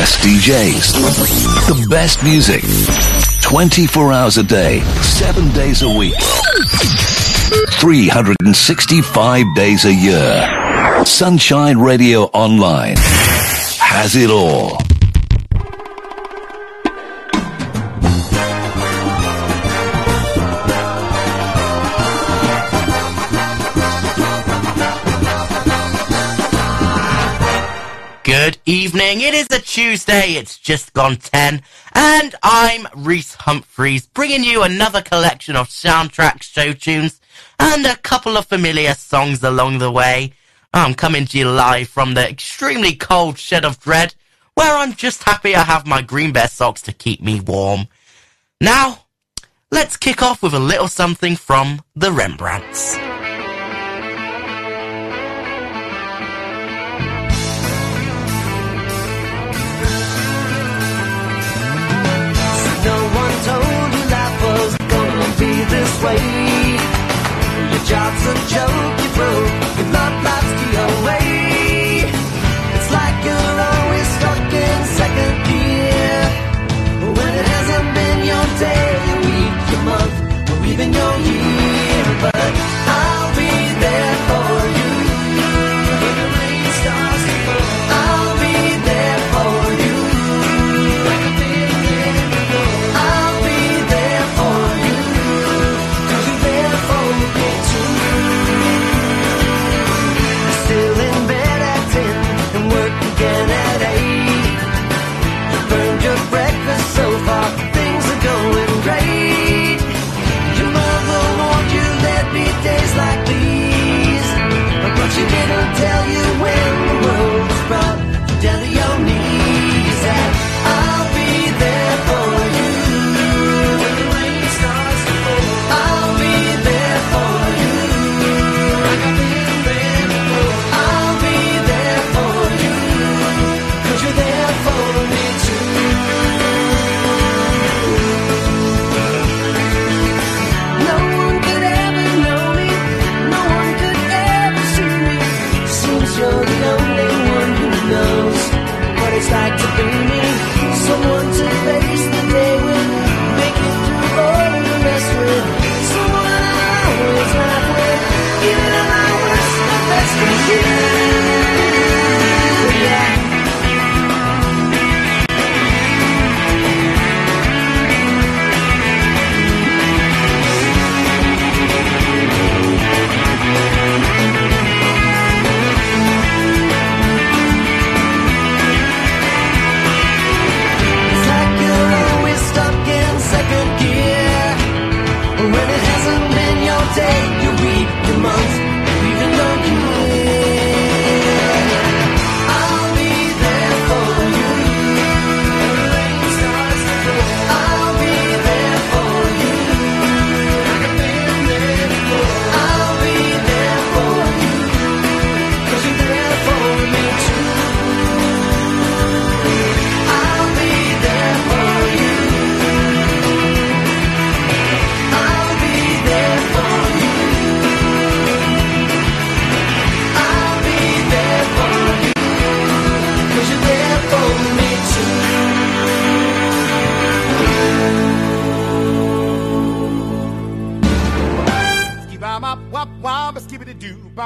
best DJs, the best music, 24 hours a day, 7 days a week, 365 days a year. Sunshine Radio Online has it all. Evening. It is a Tuesday. It's just gone 10. And I'm Rhys Humphreys, bringing you another collection of soundtrack show tunes and a couple of familiar songs along the way. I'm coming to you live from the extremely cold shed of dread, where I'm just happy I have my green bear socks to keep me warm. Now, let's kick off with a little something from the Rembrandts. This way. Your job's a joke, you broke.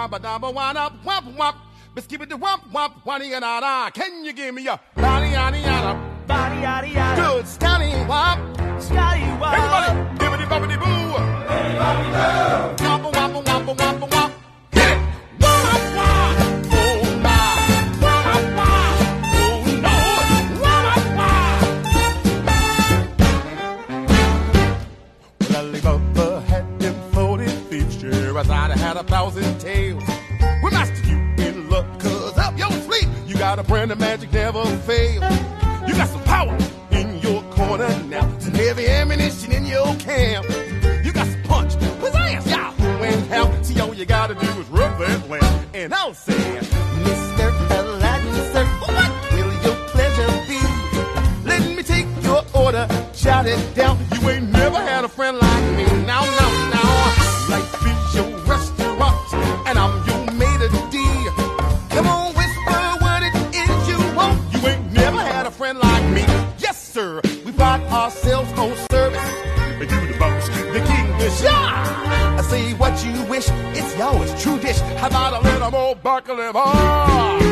It do, bam ba da ba one up, wop wop, skip it to wop wop, wani na na. Can you give me a body yada yada, body yada yada? Good, Scotty wop, Scotty wop. Everybody, bibbidi bobbidi boo, bibbidi bobbidi boo. Wop wop wop wop wop. Had a thousand tales. Well, master, you in luck, cause up your sleep, you got a brand of magic never fail. You got some power in your corner now, some heavy ammunition in your camp. You got some punch, pizzazz, yahoo, and help. See, all you gotta do is rub that lamp. And I'll say, Mr. Aladdin, sir, what will your pleasure be? Let me take your order, jot it down. You ain't never had a friend like about a little more Buckley Bar.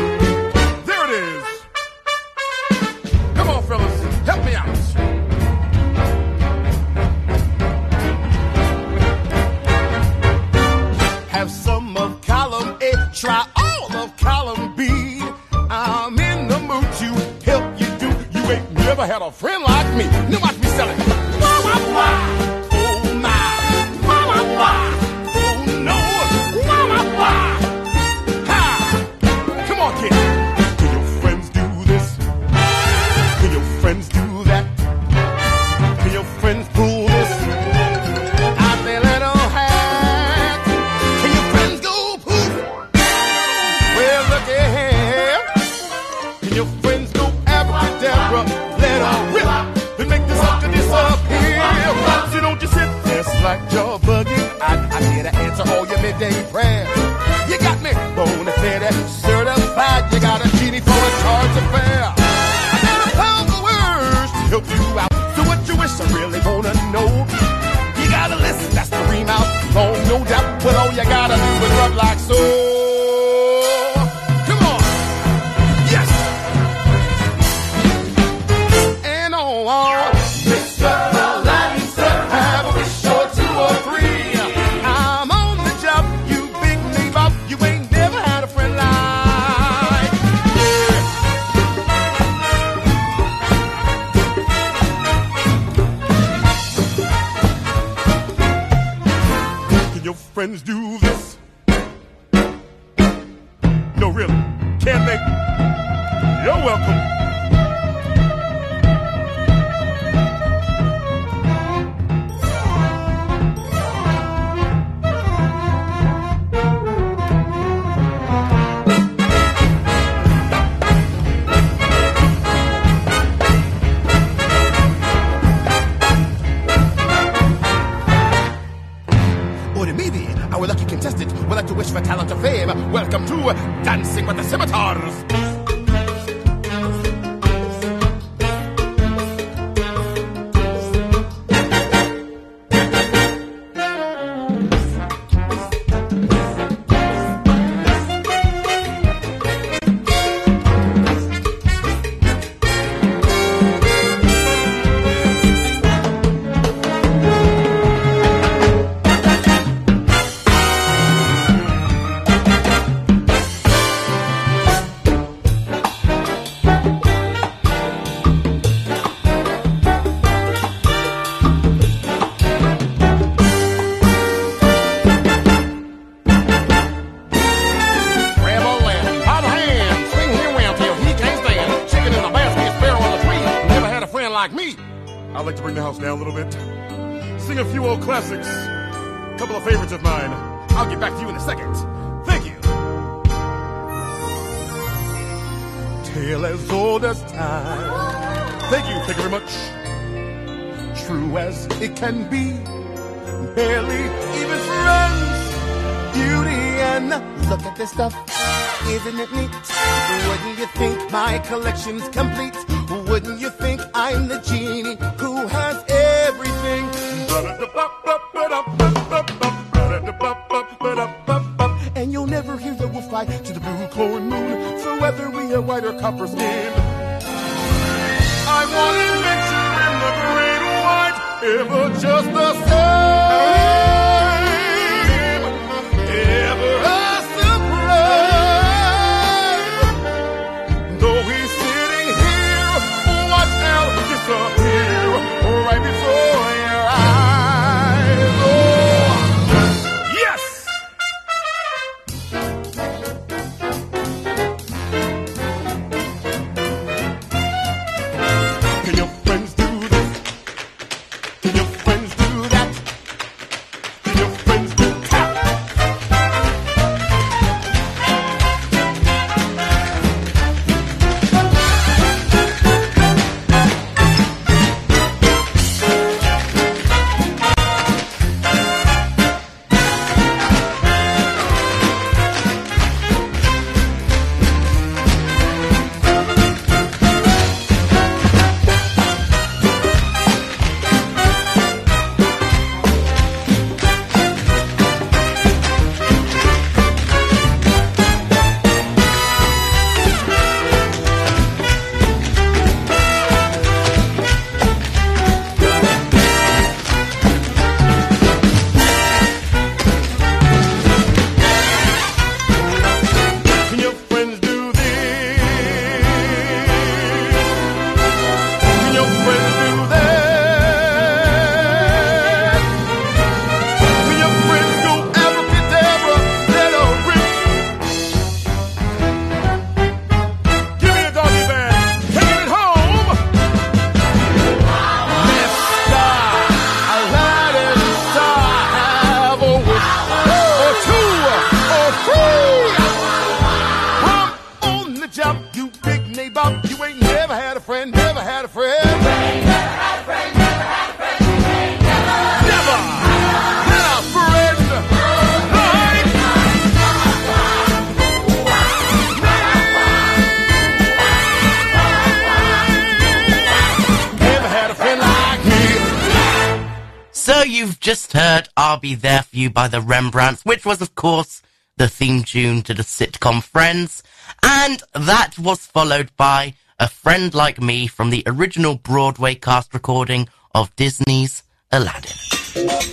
be there for you by the Rembrandts, which was, of course, the theme tune to the sitcom Friends. And that was followed by A Friend Like Me from the original Broadway cast recording of Disney's Aladdin.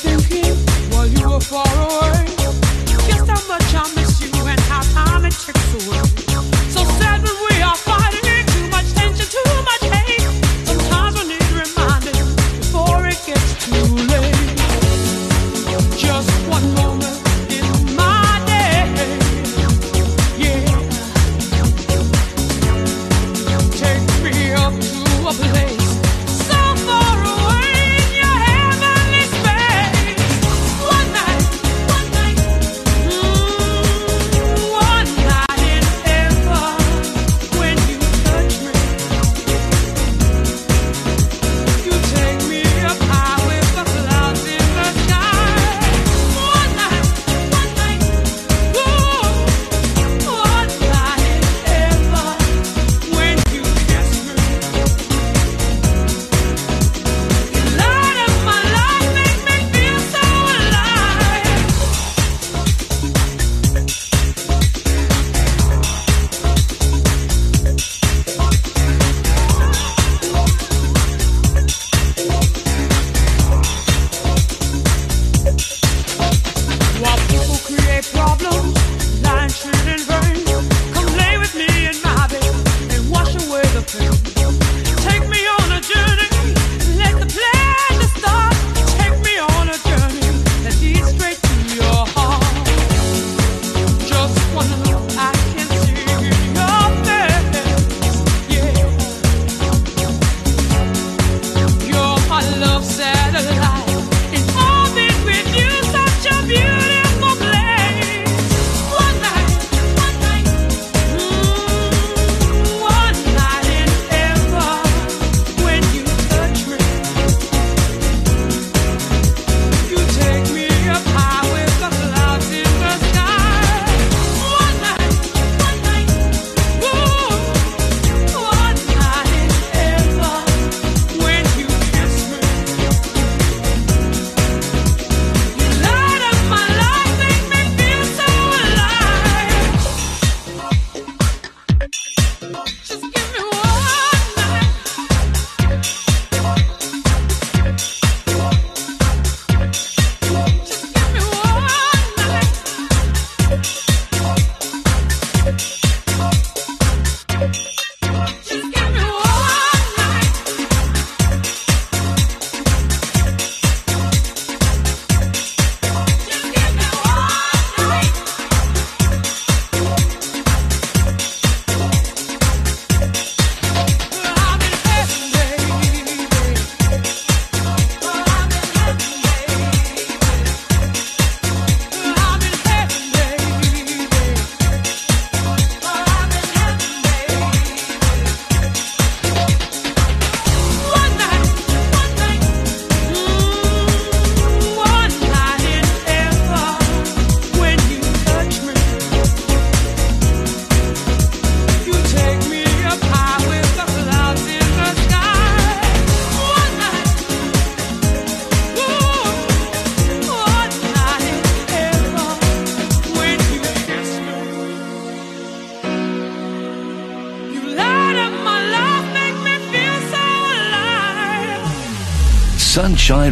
thinking while you were far away. Just how much I miss you and how time it ticks away.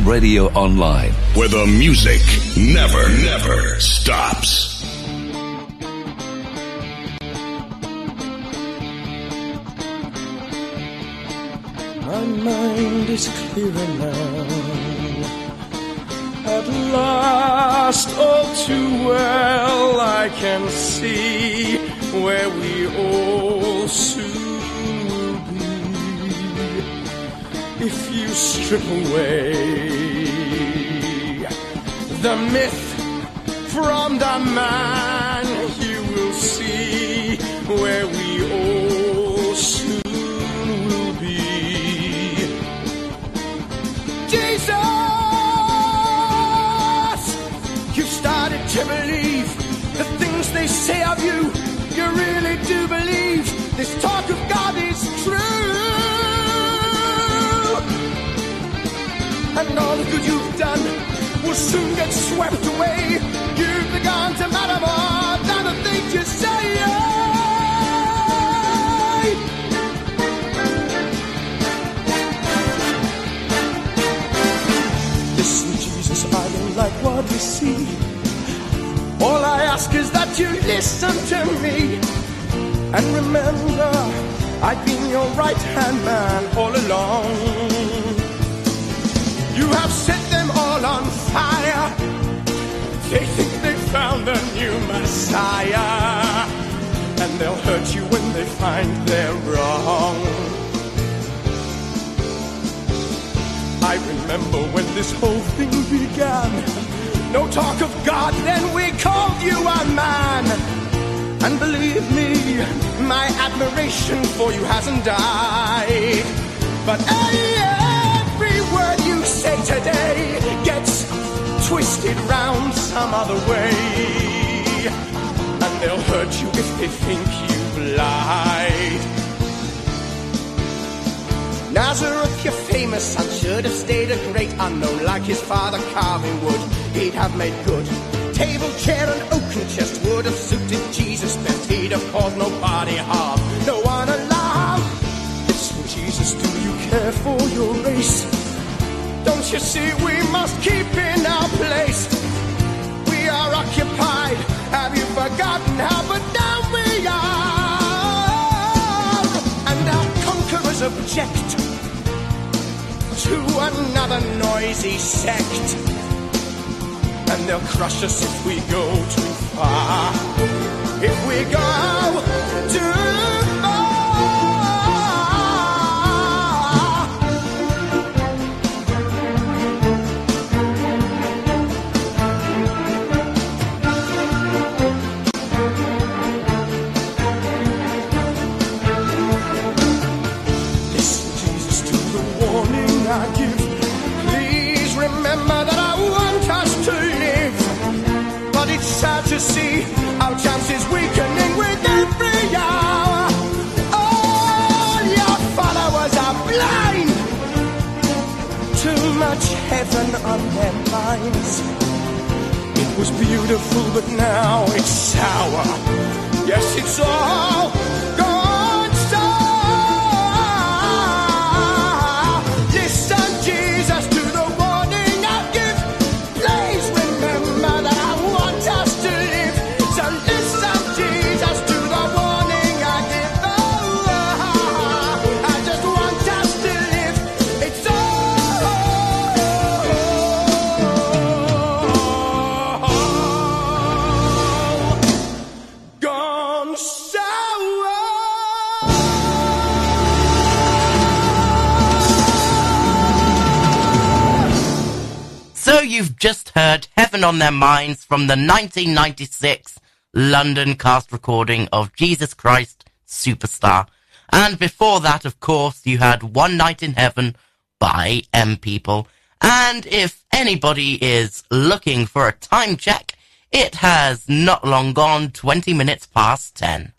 Radio Online, where the music never, never stops. My mind is clearer now. At last, all too well, I can see where we all soon will be. If you strip away the myth see. All I ask is that you listen to me. And remember, I've been your right hand man all along. You have set them all on fire. They think they found a new Messiah. And they'll hurt you when they find they're wrong. I remember when this whole thing began. No talk of God, then we called you a man. And believe me, my admiration for you hasn't died. But every word you say today gets twisted round some other way. And they'll hurt you if they think you've lied. Nazareth, you're famous son, should have stayed a great unknown like his father carving wood. He'd have made good. Table, chair, and oaken chest would have suited Jesus best. He'd have caused nobody harm, no one alarm. Listen, oh, Jesus, do you care for your race? Don't you see we must keep in our place? We are occupied. Have you forgotten how but down we are? And our conquerors object to another noisy sect. And they'll crush us if we go too far. If we go too On Their Minds from the 1996 London cast recording of Jesus Christ Superstar. And before that, of course, you had One Night in Heaven by M People. And if anybody is looking for a time check, it has not long gone 20 minutes past 10.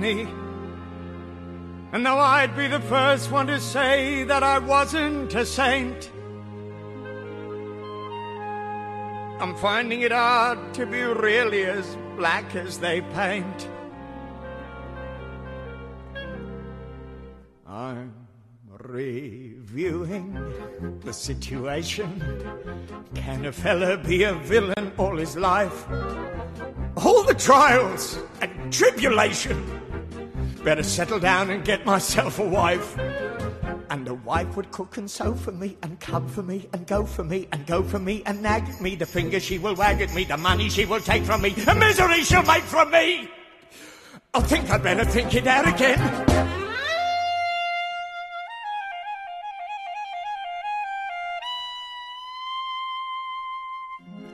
Hasn't? And though I'd be the first one to say that I wasn't a saint, I'm finding it hard to be really as black as they paint. I'm reviewing the situation. Can a fella be a villain all his life? All the trials and tribulation. Better settle down and get myself a wife. And the wife would cook and sew for me, and come for me, and go for me, and go for me, and nag at me. The finger she will wag at me, the money she will take from me, the misery she'll make from me. I think I'd better think it out again.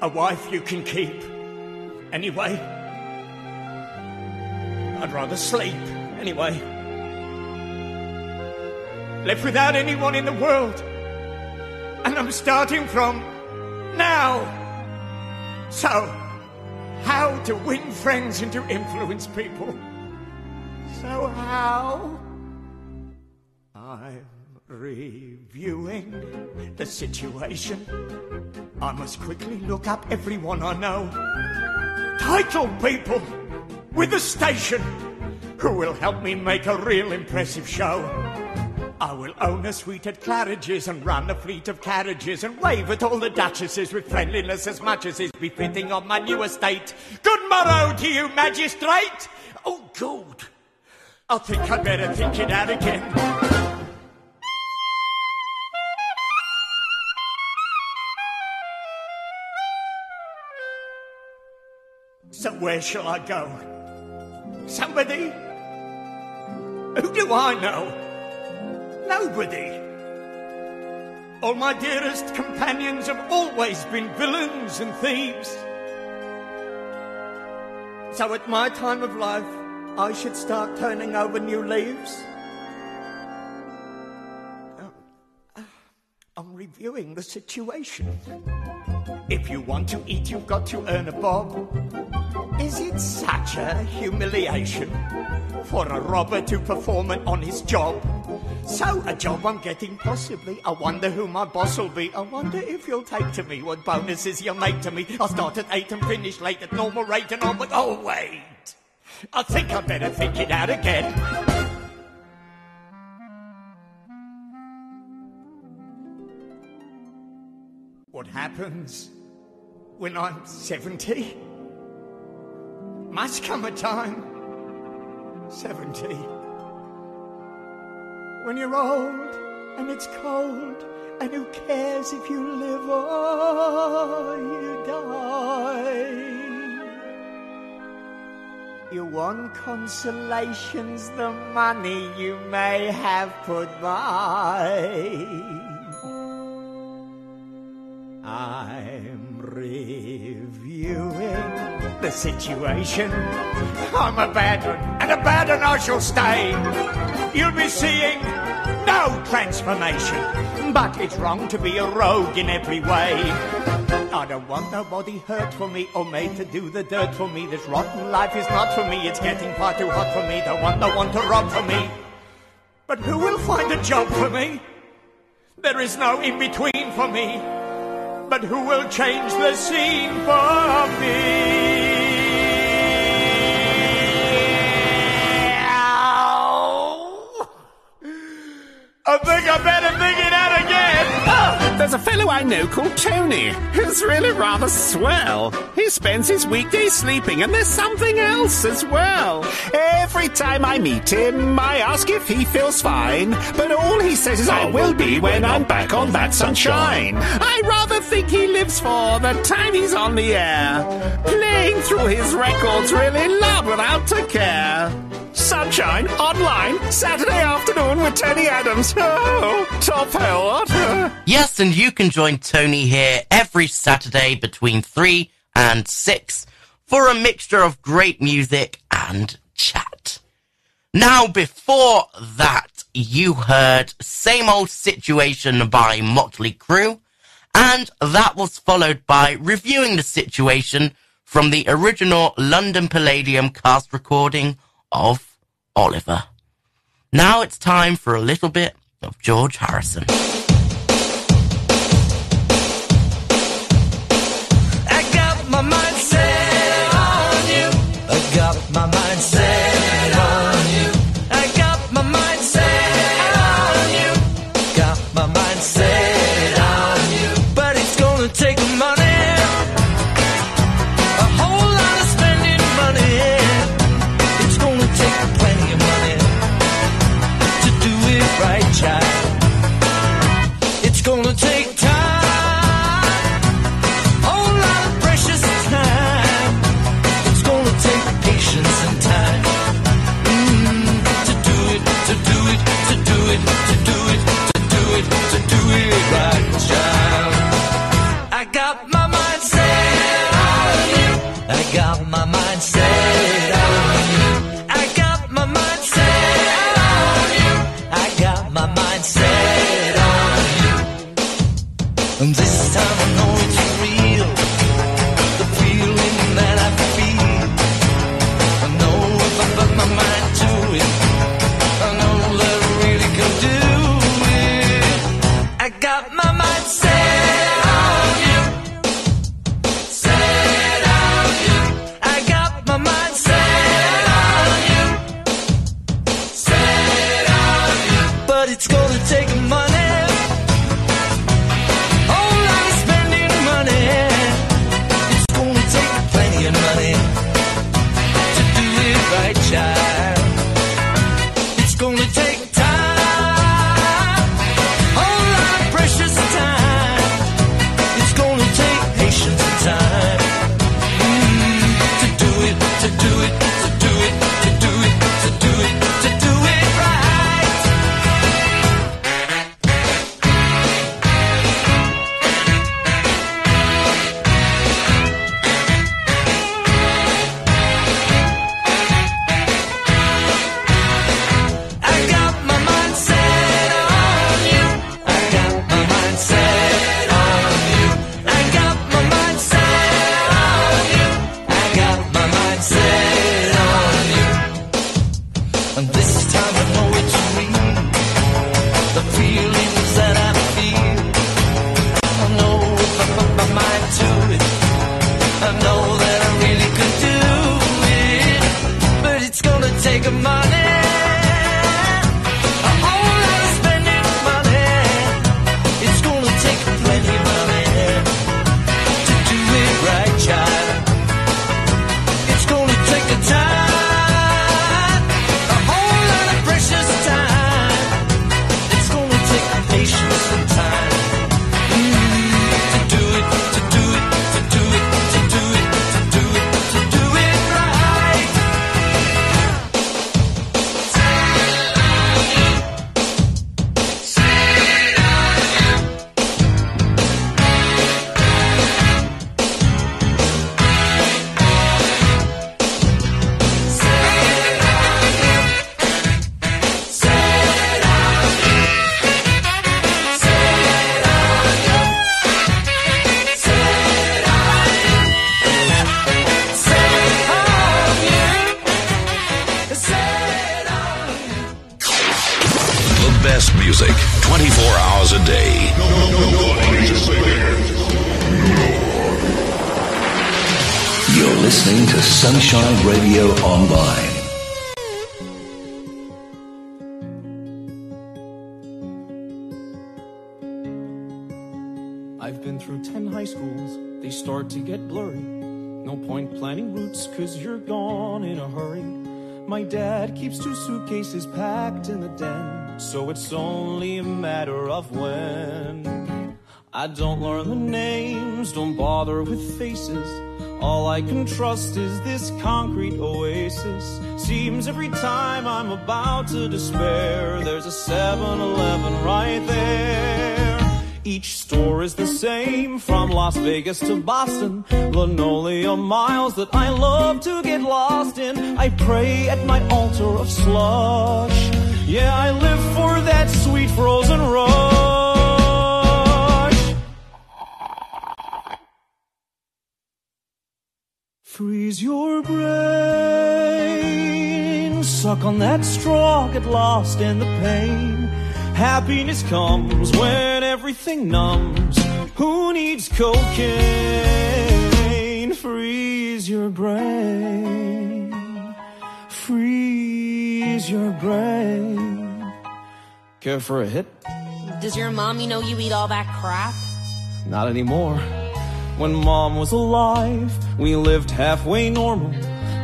A wife you can keep. Anyway, I'd rather sleep. Anyway, left without anyone in the world. And I'm starting from now. So, how to win friends and to influence people. So, how? I'm reviewing the situation. I must quickly look up everyone I know. Title people with a station who will help me make a real impressive show. I will own a suite at Claridge's and run a fleet of carriages and wave at all the duchesses with friendliness as much as is befitting of my new estate. Good morrow to you, magistrate! Oh, good. I think I'd better think it out again. So where shall I go? Somebody? Who do I know? Nobody. All my dearest companions have always been villains and thieves. So at my time of life, I should start turning over new leaves. Uh, I'm reviewing the situation. If you want to eat, you've got to earn a bob. Is it such a humiliation for a robber to perform an honest job? So, a job I'm getting possibly. I wonder who my boss will be. I wonder if you'll take to me what bonuses you'll make to me. I'll start at 8 and finish late at normal rate and on, but oh, wait. I think I better think it out again. What happens when I'm 70? Must come a time, 70, when you're old and it's cold, and who cares if you live or you die? You want consolations, the money you may have put by. I'm reviewing the situation. I'm a bad one, and a bad one I shall stay. You'll be seeing no transformation, but it's wrong to be a rogue in every way. I don't want nobody hurt for me or made to do the dirt for me. This rotten life is not for me, it's getting far too hot for me. Don't want no one to rob for me. But who will find a job for me? There is no in between for me. But who will change the scene for me? I think I better think it there's a fellow I know called Tony who's really rather swell. He spends his weekdays sleeping, and there's something else as well. Every time I meet him, I ask if he feels fine, but all he says is, I will be when I'm back on that sunshine. I rather think he lives for the time he's on the air, playing through his records really loud without a care. Sunshine online Saturday afternoon with Tony Adams. Oh, top what? Yes, and and you can join Tony here every Saturday between 3 and 6 for a mixture of great music and chat. Now, before that, you heard Same Old Situation by Motley Crue, and that was followed by Reviewing the Situation from the original London Palladium cast recording of Oliver. Now it's time for a little bit of George Harrison. up my mind. best music 24 hours a day. You're listening to Sunshine Radio Online. I've been through 10 high schools, they start to get blurry. No point planning routes, cause you're gone my dad keeps two suitcases packed in the den, so it's only a matter of when. I don't learn the names, don't bother with faces. All I can trust is this concrete oasis. Seems every time I'm about to despair, there's a 7 Eleven right there. Each store is the same, from Las Vegas to Boston. Linoleum miles that I love to get lost in. I pray at my altar of slush. Yeah, I live for that sweet frozen rush. Freeze your brain, suck on that straw, get lost in the pain. Happiness comes when everything numbs. Who needs cocaine? Freeze your brain. Freeze your brain. Care for a hit? Does your mommy know you eat all that crap? Not anymore. When mom was alive, we lived halfway normal.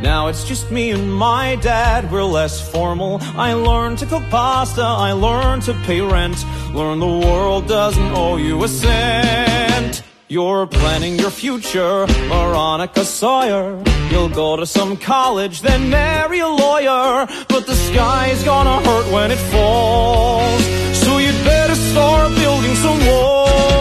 Now it's just me and my dad, we're less formal. I learned to cook pasta, I learned to pay rent. Learn the world doesn't owe you a cent. You're planning your future, Veronica Sawyer. You'll go to some college, then marry a lawyer. But the sky's gonna hurt when it falls. So you'd better start building some walls.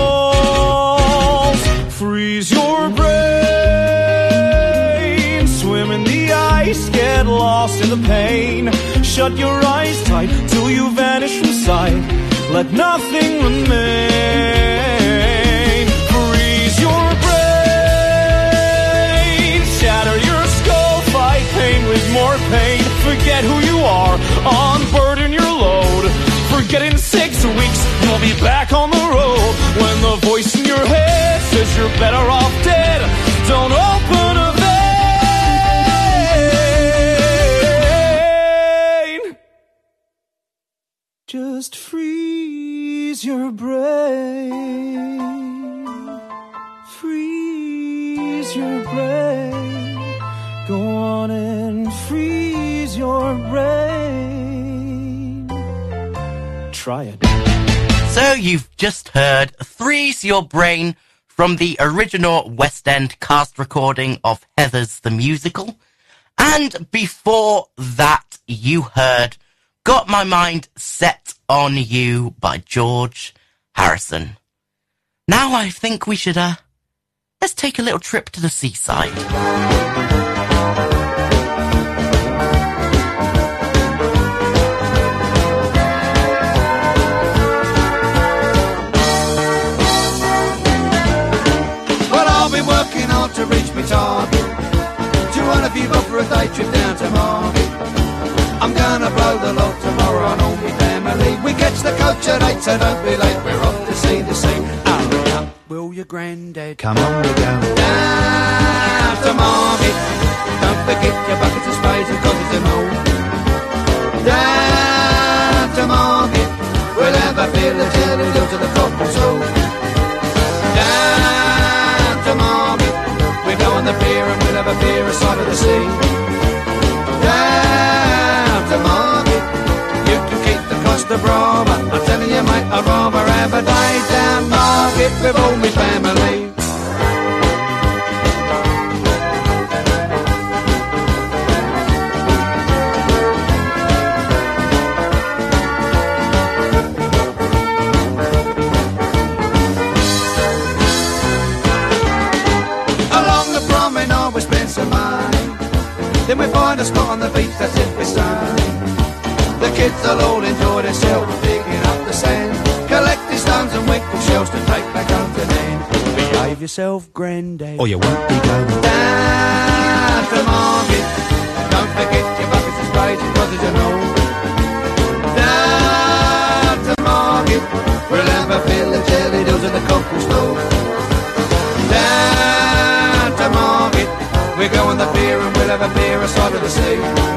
Lost in the pain. Shut your eyes tight till you vanish from sight. Let nothing remain. Freeze your brain. Shatter your skull, fight pain with more pain. Forget who you are, unburden your load. Forget in six weeks, you'll be back on the road. When the voice in your head says you're better off dead, don't open a Just freeze your brain. Freeze your brain. Go on and freeze your brain. Try it. So you've just heard Freeze Your Brain from the original West End cast recording of Heathers the Musical. And before that, you heard Got My Mind Set on You by George Harrison. Now I think we should, uh, let's take a little trip to the seaside. Well, I'll be working hard to reach my target. 200 people for a day trip down to Margate. I'm gonna blow the lot tomorrow on all my family. We catch the coach at 8, so don't be late. We're off to see the sea. Hurry up, will your granddad? Come on, we go. Down Margate with all my family. Then we find a spot on the beach that's if we sunny. The kids all enjoy themselves yourself, granddad, or oh, you won't be going down to Margate. Don't forget your buckets and sprays and brothers and all. Down to Margate, we'll have a fill of jelly does at the cockle store. Down to Margate, we go on the pier and we'll have a beer aside of the sea.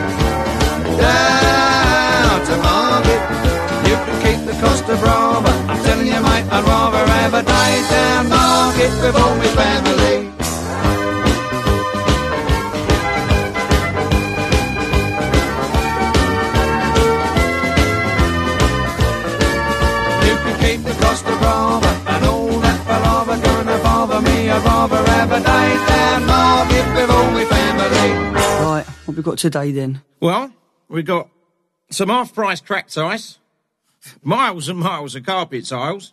Have down Margate with all my family. You can keep the Costa Brava and all that palaver gonna bother me. I'd rather have a day down Margate with all my family. Right, what we got today then? Well, we got some half-price cracked ice, miles and miles of carpet tiles,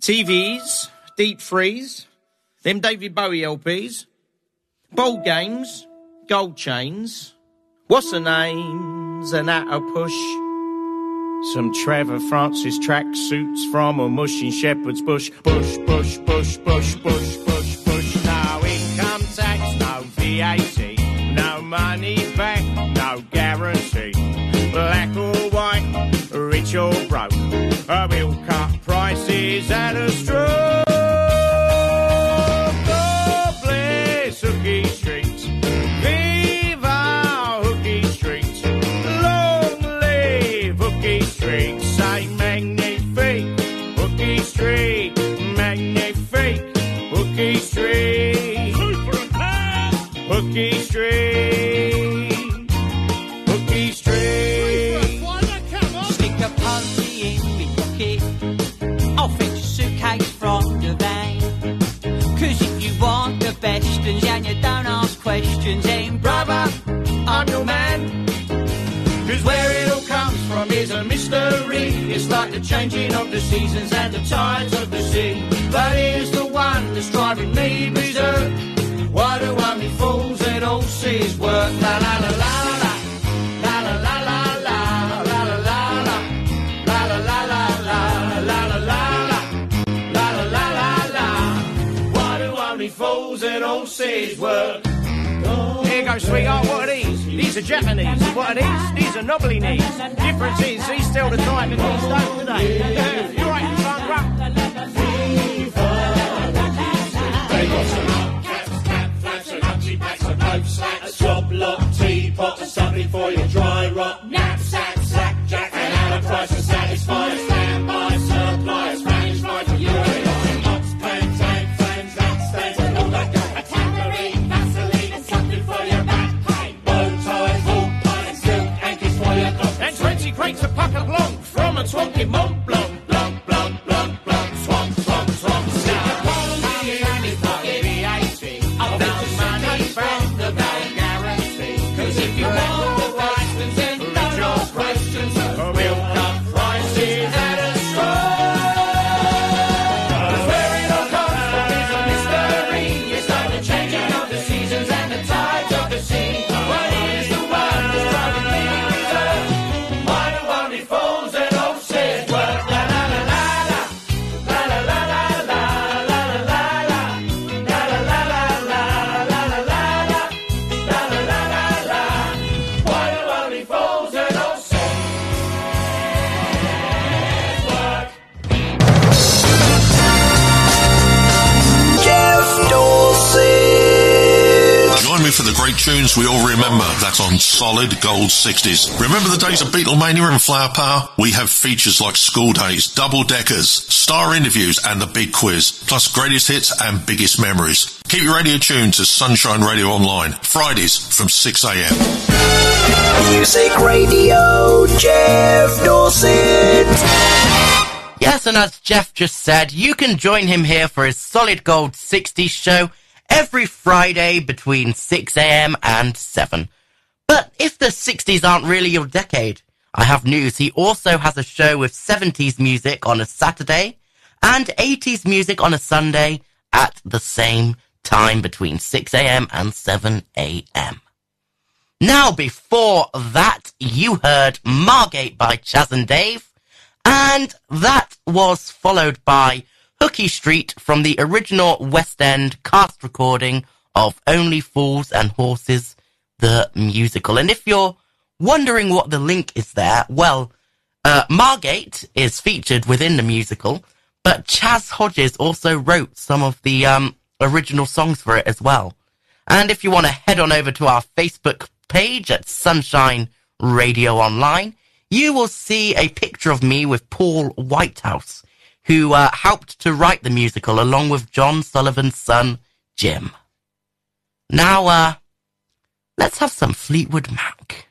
TVs, deep freeze, them David Bowie LPs, bowl games, gold chains, what's the names, and at a push. Some Trevor Francis track suits from a mushing Shepherd's Bush. Bush, bush, bush, bush, bush, bush, bush. No income tax, no VAT. No money back, no guarantee. Black or white, rich or broke, we'll cut prices at a stroke. God bless Hooky Street. Viva Hooky Street. Long live Hooky Street. Say magnifique. Hooky Street. Magnifique. Hooky Street. Hooky Street. Fetch a suitcase from the van. Cause if you want the best and and you don't ask questions, then brother, I'm your man. Cause where it all comes from is a mystery. It's like the changing of the seasons and the tides of the sea. But here's the one that's driving me berserk. Why do only fools at all seas work? La la la. La seas work? Here goes, sweetheart, what are these? These are Japanese. What are these? These are knobbly knees. Difference is, these still the type that these don't today. We all remember. That's on Solid Gold 60s. Remember the days of Beatlemania and Flower Power? We have features like School Days, Double Deckers, Star Interviews, and the Big Quiz, plus greatest hits and biggest memories. Keep your radio tuned to Sunshine Radio Online, Fridays from 6am. Music Radio, Jeff Dawson. Yes, and as Jeff just said, you can join him here for his Solid Gold 60s show every Friday between 6am and 7. But if the 60s aren't really your decade, I have news. He also has a show with 70s music on a Saturday and 80s music on a Sunday at the same time between 6am and 7am. Now, before that, you heard Margate by Chas and Dave, and that was followed by Hooky Street from the original West End cast recording of Only Fools and Horses, the musical. And if you're wondering what the link is there, well, uh, Margate is featured within the musical, but Chas Hodges also wrote some of the um, original songs for it as well. And if you want to head on over to our Facebook page at Sunshine Radio Online, you will see a picture of me with Paul Whitehouse, who uh, helped to write the musical along with John Sullivan's son, Jim. Now, uh, let's have some Fleetwood Mac.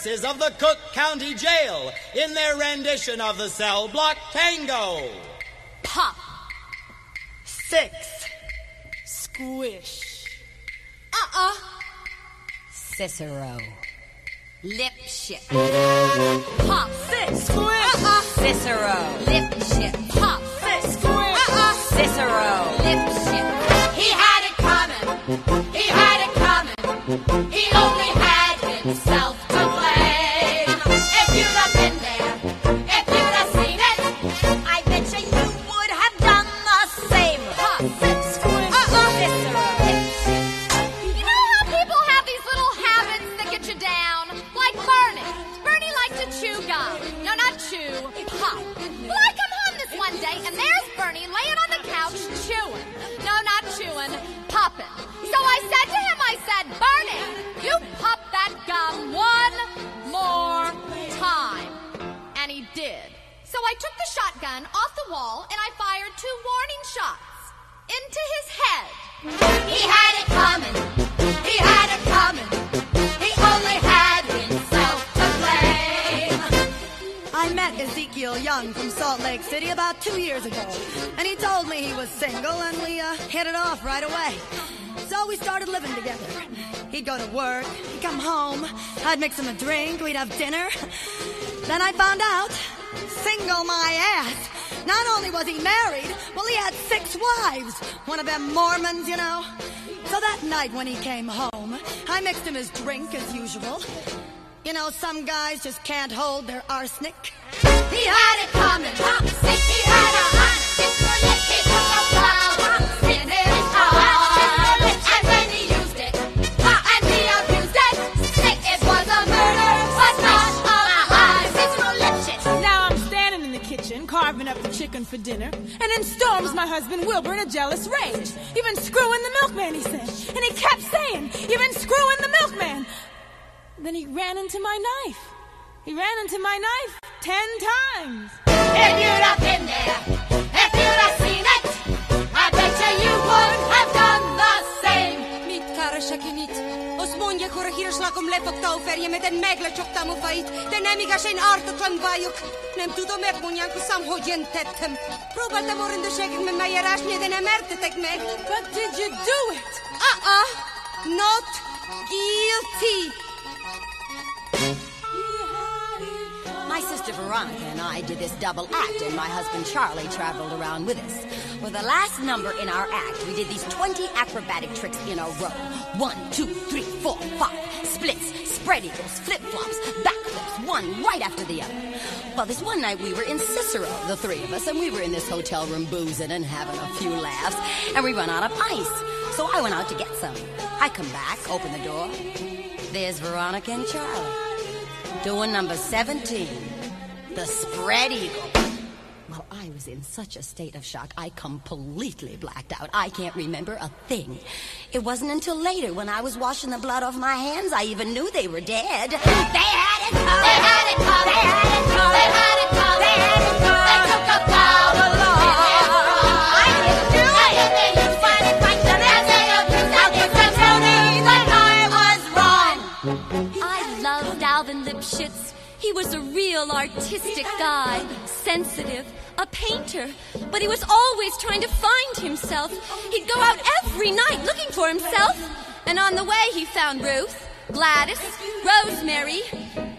Murderesses of the Cook County Jail in their rendition of the cell block tango. Pop. Six. Squish. Uh-uh. Cicero. Lip ship. I took the shotgun off the wall and I fired two warning shots into his head. He had it coming. He had it coming. He only had himself to blame. I met Ezekiel Young from Salt Lake City about two years ago, and he told me he was single, and we uh, hit it off right away. So we started living together. He'd go to work, he'd come home, I'd mix him a drink, we'd have dinner. Then I found out, single my ass. Not only was he married, well, he had six wives. One of them Mormons, you know. So that night when he came home, I mixed him his drink as usual. You know, some guys just can't hold their arsenic. He had it coming. He chicken for dinner, and in storms my husband Wilbur in a jealous rage. You've been screwing the milkman, he said. And he kept saying, You've been screwing the milkman. Then he ran into my knife. He ran into my knife ten times. If you'd have been there, if you'd have seen it, I bet you you would have done the same. Mit kara shakinit. mondjakor a híres lakom lefogta a ferjemet, én meglecsogtam a fejét, de nem igaz, én ártatlan vagyok. Nem tudom megmondjankoszam, hogy én tettem. Próbáltam a rendőrségekben megjárásni, de nem értetek meg. But did you do it? Ah, uh-uh. not guilty. My sister Veronica and I did this double act, and my husband Charlie traveled around with us. For the last number in our act, we did these 20 acrobatic tricks in a row. One, two, three, four, five. Splits, spread eagles, flip flops, backflips, one right after the other. Well, this one night we were in Cicero, the three of us, and we were in this hotel room boozing and having a few laughs, and we run out of ice. So I went out to get some. I come back, open the door. There's Veronica and Charlie doing number 17, the spread eagle. Well, I was in such a state of shock, I completely blacked out. I can't remember a thing. It wasn't until later, when I was washing the blood off my hands, I even knew they were dead. They had it coming. They had it coming. They had it coming. They had it coming. They had it coming. They took a He was a real artistic guy, sensitive, a painter, but he was always trying to find himself. He'd go out every night looking for himself, and on the way he found Ruth, Gladys, Rosemary,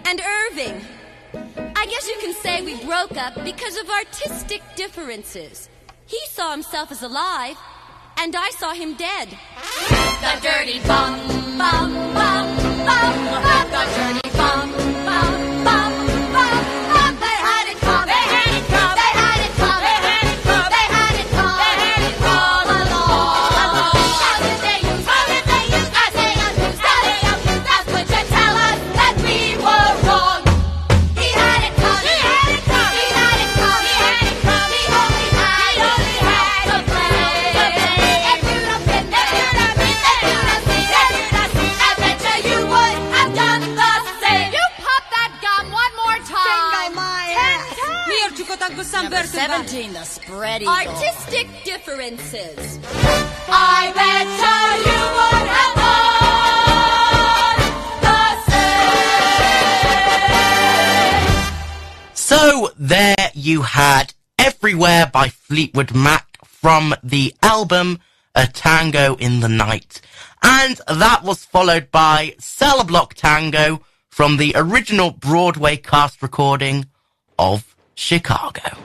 and Irving. I guess you can say we broke up because of artistic differences. He saw himself as alive, and I saw him dead. The dirty bum, bum, bum, bum. The dirty bum, bum, bum. Chukotango Samberto. 17, the spread eagle. Artistic differences. I betcha you would have thought the same. So there you had Everywhere by Fleetwood Mac from the album A Tango in the Night. And that was followed by Cell Block Tango from the original Broadway cast recording of Chicago.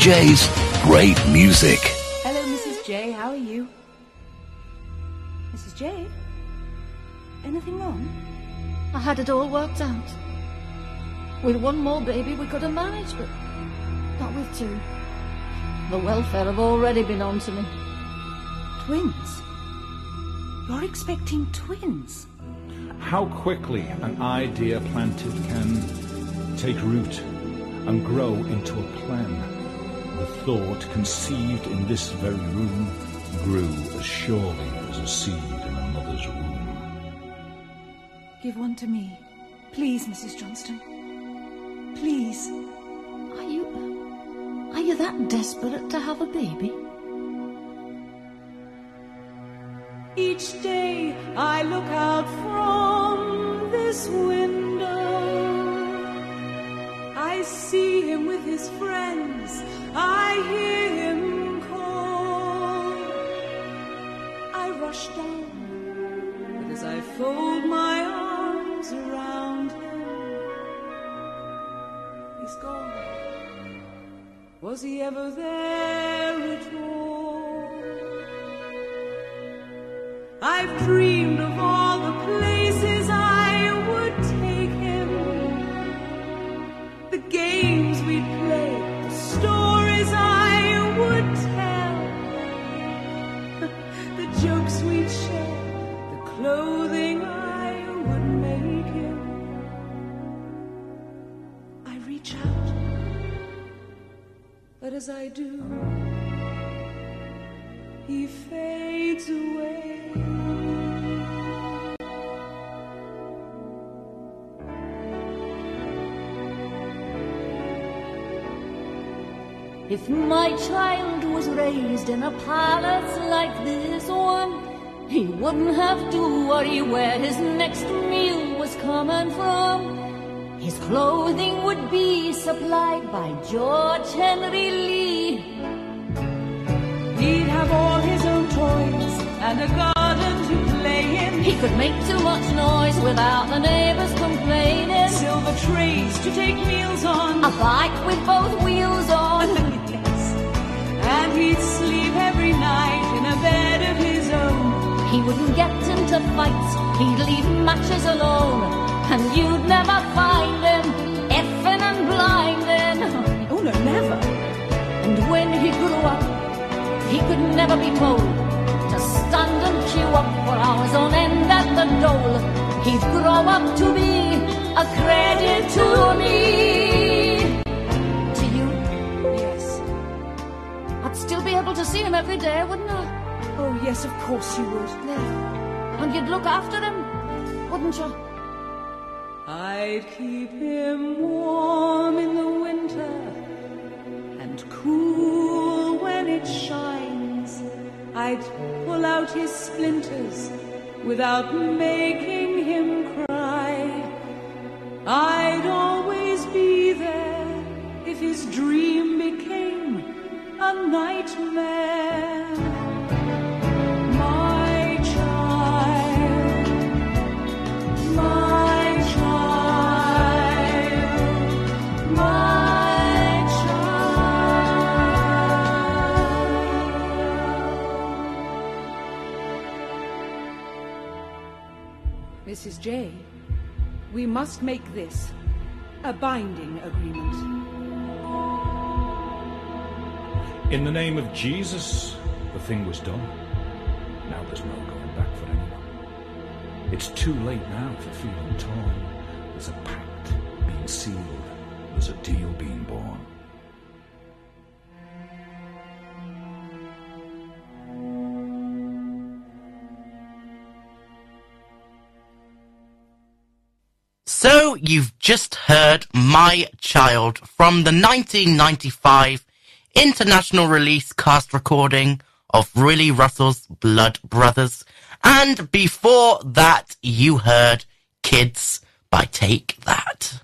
J's great music. Hello, Mrs. J. How are you? Mrs. J? Anything wrong? I had it all worked out. With one more baby, we could have managed, but not with two. The welfare have already been on to me. Twins? You're expecting twins? How quickly an idea planted can take root and grow into a plan. The thought conceived in this very room grew as surely as a seed in a mother's womb. Give one to me. Please, Mrs. Johnston. Please. Are you. Are you that desperate to have a baby? Each day I look out from this window. I see him with his friends. I hear him call. I rush down, but as I fold my arms around him, he's gone. Was he ever there at all? I've dreamed of all the places but as I do, he fades away. If my child was raised in a palace like this one, he wouldn't have to worry where his next meal was coming from. His clothing would be supplied by George Henry Lee. He'd have all his own toys and a garden to play in. He could make too much noise without the neighbors complaining. Silver trays to take meals on. A bike with both wheels on. yes. And he'd sleep every night in a bed of his own. He wouldn't get into fights, he'd leave matches alone. And you'd never find he grew up, he could never be told to stand and queue up for hours on end at the dole. He'd grow up to be a credit to me. To you? Yes. I'd still be able to see him every day, wouldn't I? Oh, yes, of course you would. Yeah. And you'd look after him, wouldn't you? I'd keep him warm in the winter and cool when it shines. I'd pull out his splinters without making him cry. I'd always be there if his dream became a nightmare. Mrs. J, we must make this a binding agreement. In the name of Jesus, the thing was done. Now there's no going back for anyone. It's too late now for feeling torn. There's a pact being sealed. There's a deal being So you've just heard My Child from the 1995 international release cast recording of Willy Russell's Blood Brothers. And before that, you heard Kids by Take That.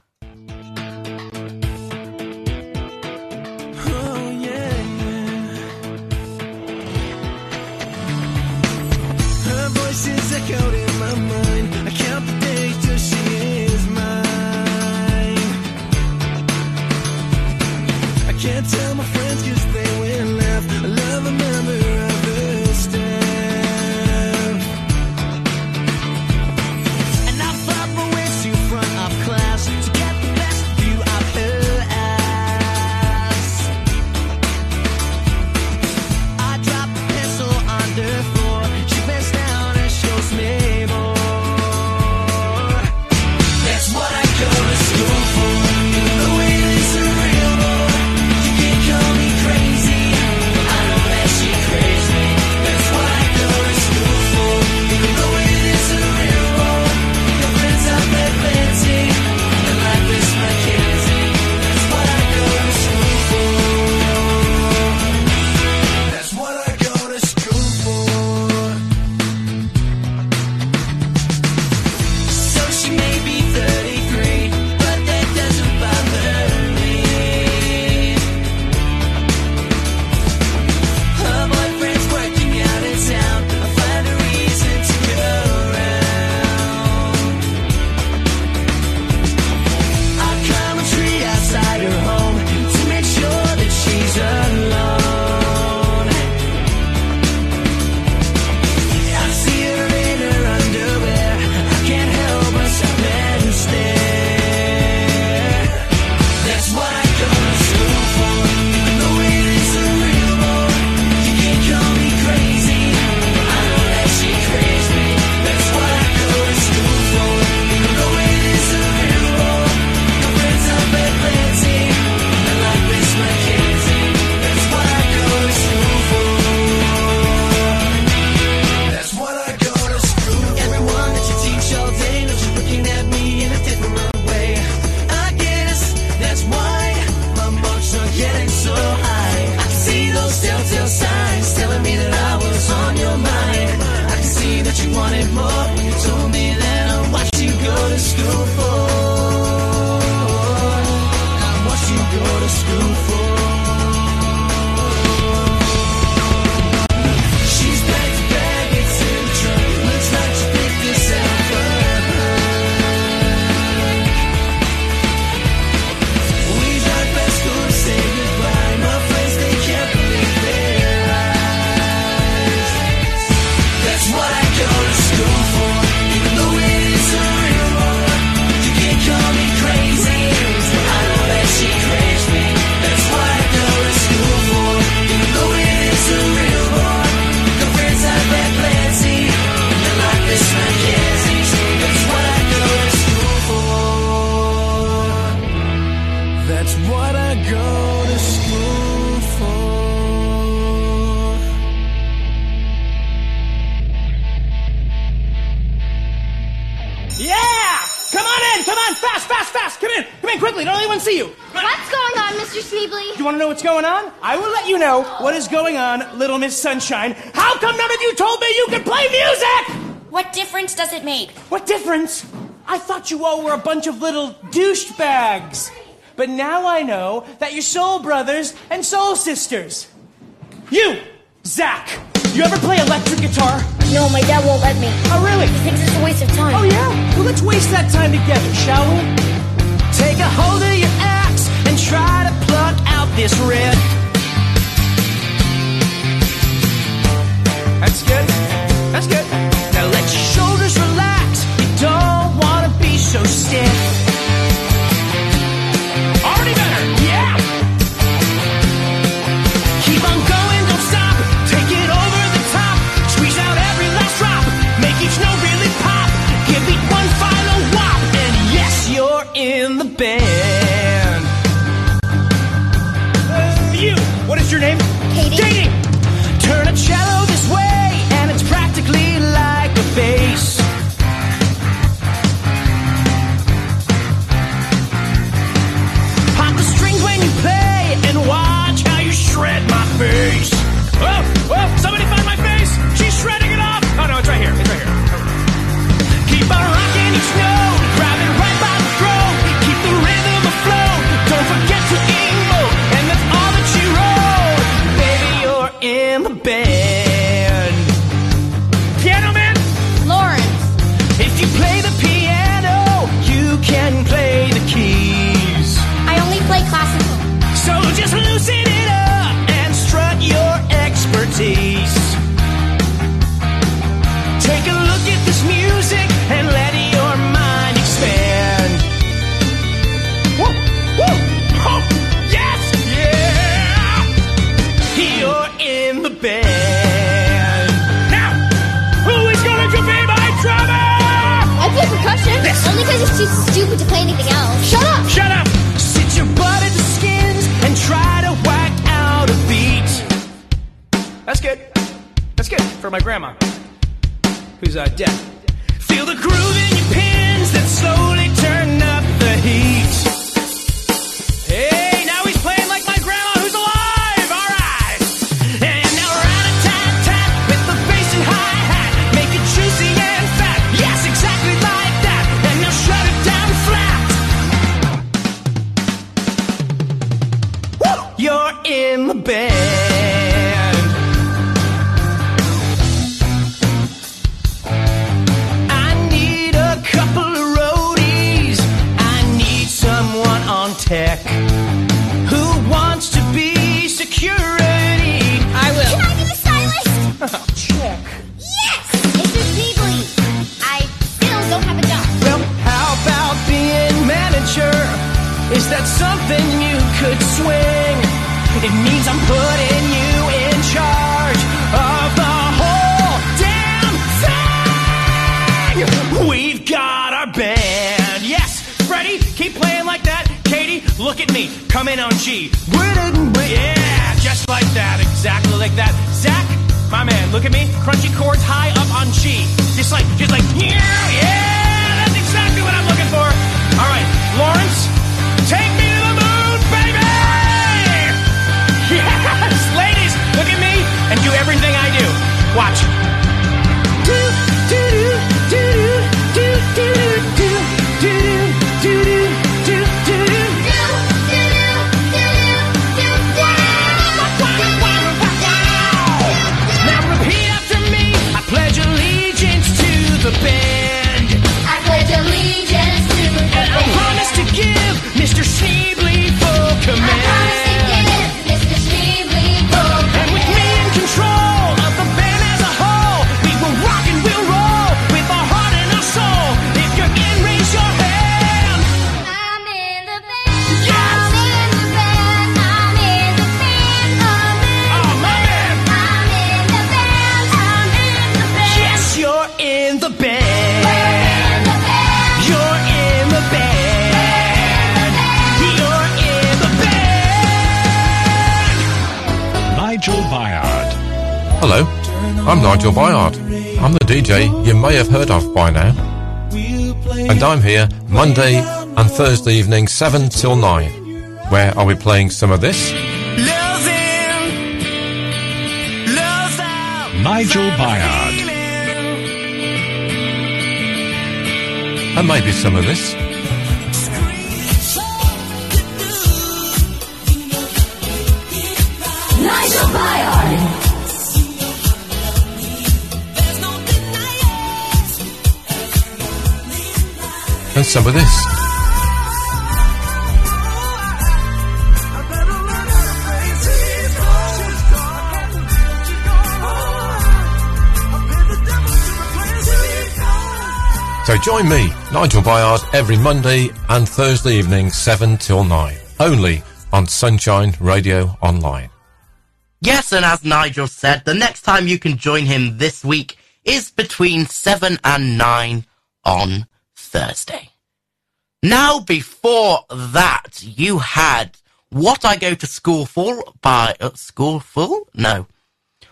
Sunshine. How come none of you told me you could play music? What difference does it make? What difference? I thought you all were a bunch of little douchebags. But now I know that you're soul brothers and soul sisters. You, Zach, you ever play electric guitar? No, my dad won't let me. Oh, really? He thinks it's a waste of time. Oh, yeah? Well, let's waste that time together, shall we? Take a hold of your axe and try to pluck out this red. Loosen it up and strut your expertise. Take a look at this music and let your mind expand. Woo, woo, oh, yes, yeah. You're in the band. Now, who is going to be my drummer? I play percussion. Only because he's too stupid to play for my grandma, who's uh, dead. Feel the groove in your pins that Is that something you could swing? It means I'm putting you in charge of the whole damn thing. We've got our band. Yes, Freddie, keep playing like that. Katie, look at me. Come in on G. Yeah, just like that. Exactly like that. Zach, my man, look at me. Crunchy chords high up on G. Just like, just like, yeah, yeah, that's exactly what I'm looking for. All right, Lawrence, take me to the moon, baby! Yes, ladies, look at me and do everything I do. Watch. I'm Nigel Byard. I'm the DJ you may have heard of by now. And I'm here Monday and Thursday evening 7 till 9, where I'll be playing some of this. Nigel Byard. And maybe some of this. Some of this. So join me, Nigel Byard, every Monday and Thursday evening, 7 till 9. Only on Sunshine Radio Online. Yes, and as Nigel said, the next time you can join him this week is between 7 and 9 on Thursday. Now, before that, you had What I Go to School For by. Uh, school Full? No.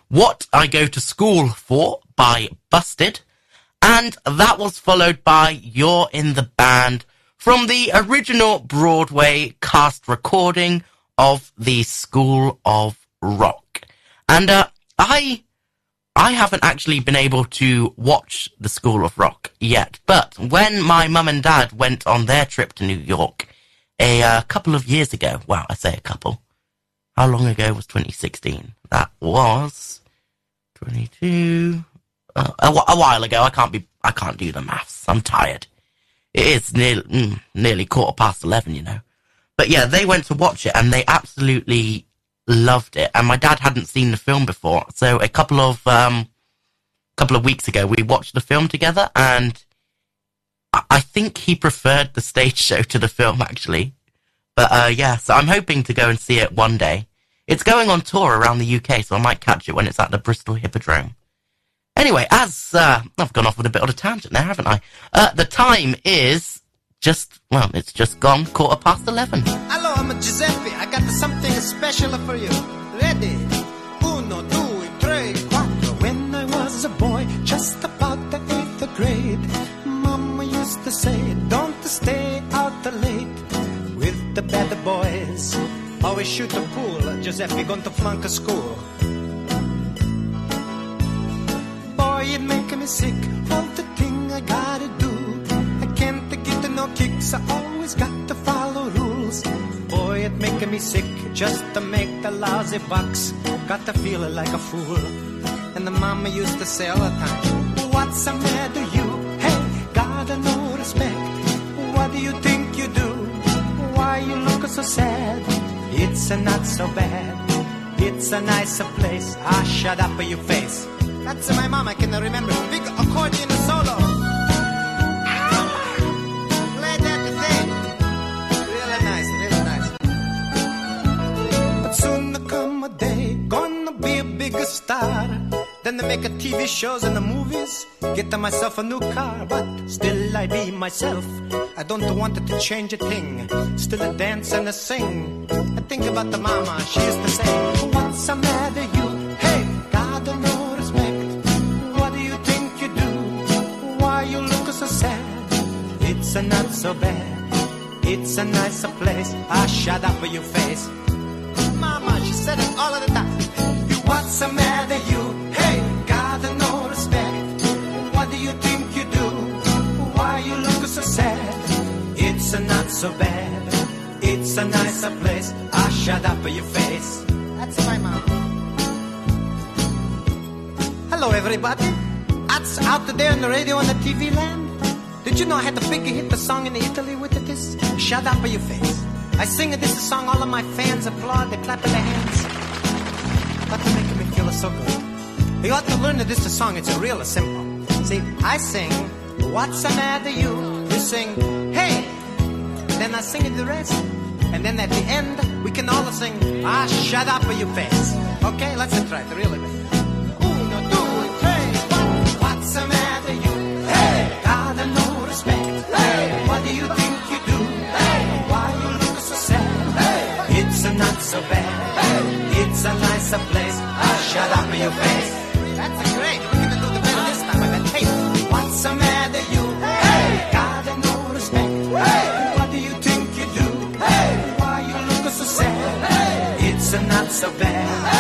What I Go to School For by Busted. And that was followed by You're in the Band from the original Broadway cast recording of the School of Rock. And uh, I I haven't actually been able to watch the School of Rock yet, but when my mum and dad went on their trip to New York a uh, couple of years ago, well, I say a couple. How long ago was 2016? That was 22 uh, while ago. I can't be I can't do the maths. I'm tired. It is nearly mm, nearly quarter past 11, you know. But yeah, they went to watch it and they absolutely loved it. And my dad hadn't seen the film before, so a couple of um, couple of weeks ago we watched the film together, and I, think he preferred the stage show to the film actually. But uh, yeah, so I'm hoping to go and see it one day. It's going on tour around the UK, so I might catch it when it's at the Bristol Hippodrome. Anyway, as uh, I've gone off with a bit of a tangent there, haven't I? Uh, the time is just well, it's just gone quarter past eleven. Hello, I'm Giuseppe. I got something special for you. Ready? Uno, due, tre, quattro. When I was a boy, just about the eighth grade, Mama used to say, "Don't stay out late with the bad boys." Always shoot the pool. Giuseppe going to flunk a school. Boy, it making me sick. The thing I gotta do. No kicks. I always got to follow rules. Boy, it making me sick just to make the lousy bucks. Got to feel like a fool. And the mama used to say all the time, What's the matter, you? Hey, gotta no respect. What do you think you do? Why you look so sad? It's a not so bad. It's a nicer place. Ah, shut up your face. That's my mom, I can remember. Big accordion solo. Soon there come a day, gonna be a bigger star. Then they make a TV shows and the movies. Get myself a new car, but still I be myself. I don't want it to change a thing. Still I dance and I sing. I think about the mama, she used to say, What's the matter, you? Hey, God, no respect. What do you think you do? Why you look so sad? It's a not so bad. It's a nicer place. I shut up for your face. Said it all of the time. You what's the matter, you? Hey, got no respect. What do you think you do? Why you look so sad? It's a not so bad. It's a nicer place. I shut up for your face. That's my mom. Hello, everybody. That's out there on the radio and the TV land. Did you know I had the big hit the song in Italy with this? Shut up for your face. I sing this song, all of my fans applaud, they clap their hands. But to make me feel so good. You ought to learn that this is a song, it's a real simple. See, I sing, what's the matter you? You sing, hey. Then I sing the rest. And then at the end, we can all sing, ah, shut up for your face. Okay, let's try it, really. Uno, so bad. Hey. It's a nicer place. I'll shut up in your face. That's a great. We can do the better this time. I got taste. What's the matter, you? Hey, hey. gotta no respect. Hey, what do you think you do? Hey, why you look so sad? Hey, it's a not so bad.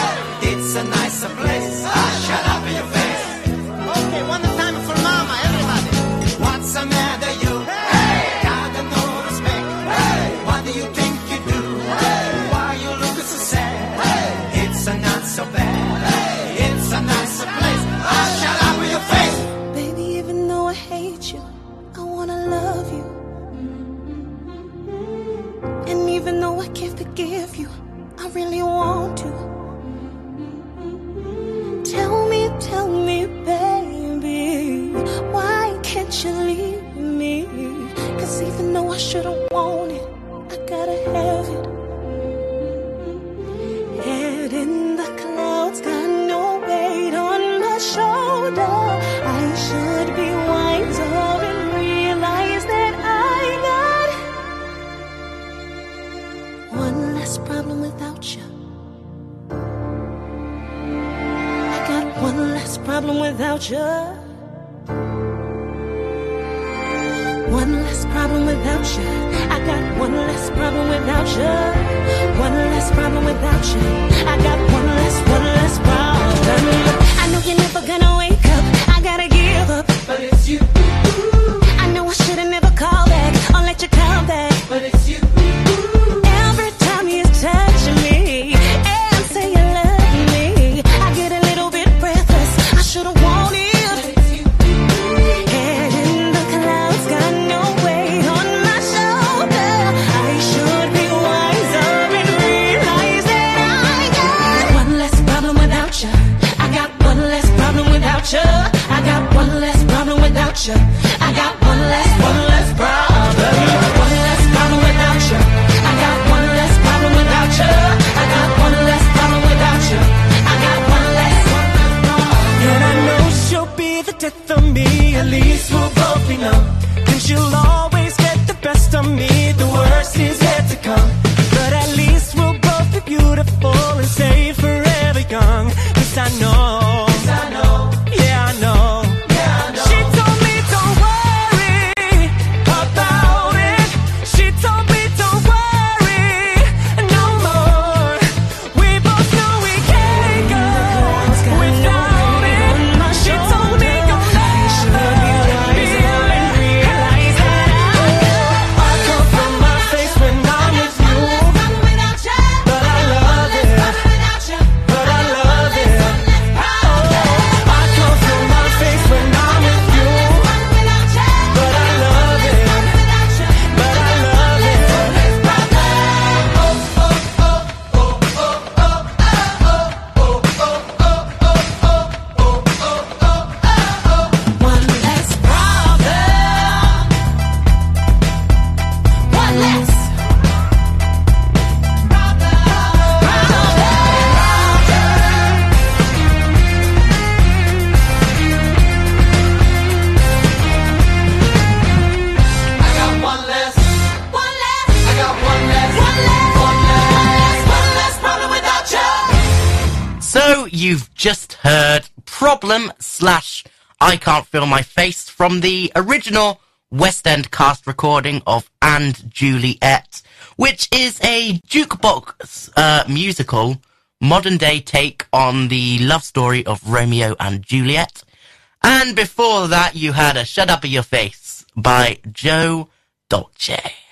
Problem slash I Can't Feel My Face from the original West End cast recording of And Juliet, which is a jukebox uh, musical, modern day take on the love story of Romeo and Juliet. And before that, you had a Shut Up of Your Face by Joe Dolce.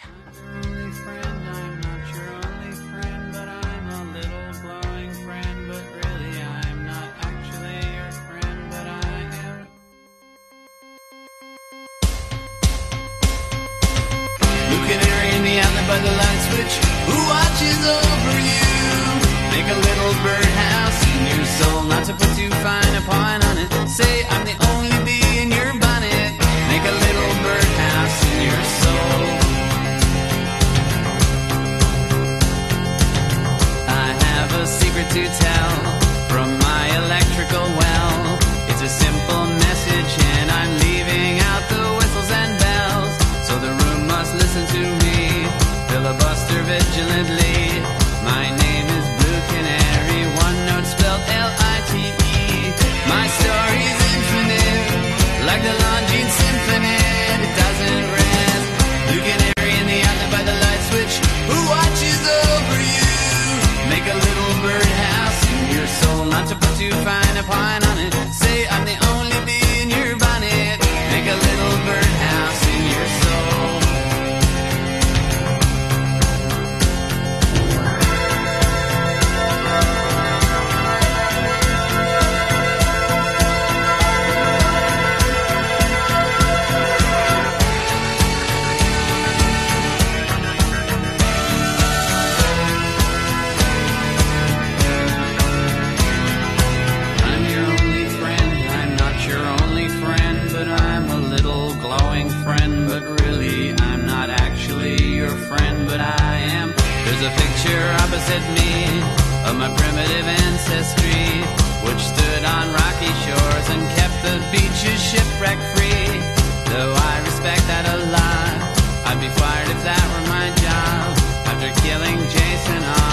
Who can hear in the alley by the light switch who watches over you. Make a little birdhouse in your soul, not to put too fine a point on it. Say My name is Blue Canary, one note spelled L-I-T-E. My story's infinite, like the Symphony. It doesn't. Blue Canary in the by the light switch. Who watches over you? Make a little birdhouse in your soul, not to put too fine a pine on it. My primitive ancestry, which stood on rocky shores and kept the beaches shipwreck free. Though I respect that a lot, I'd be fired if that were my job. After killing Jason off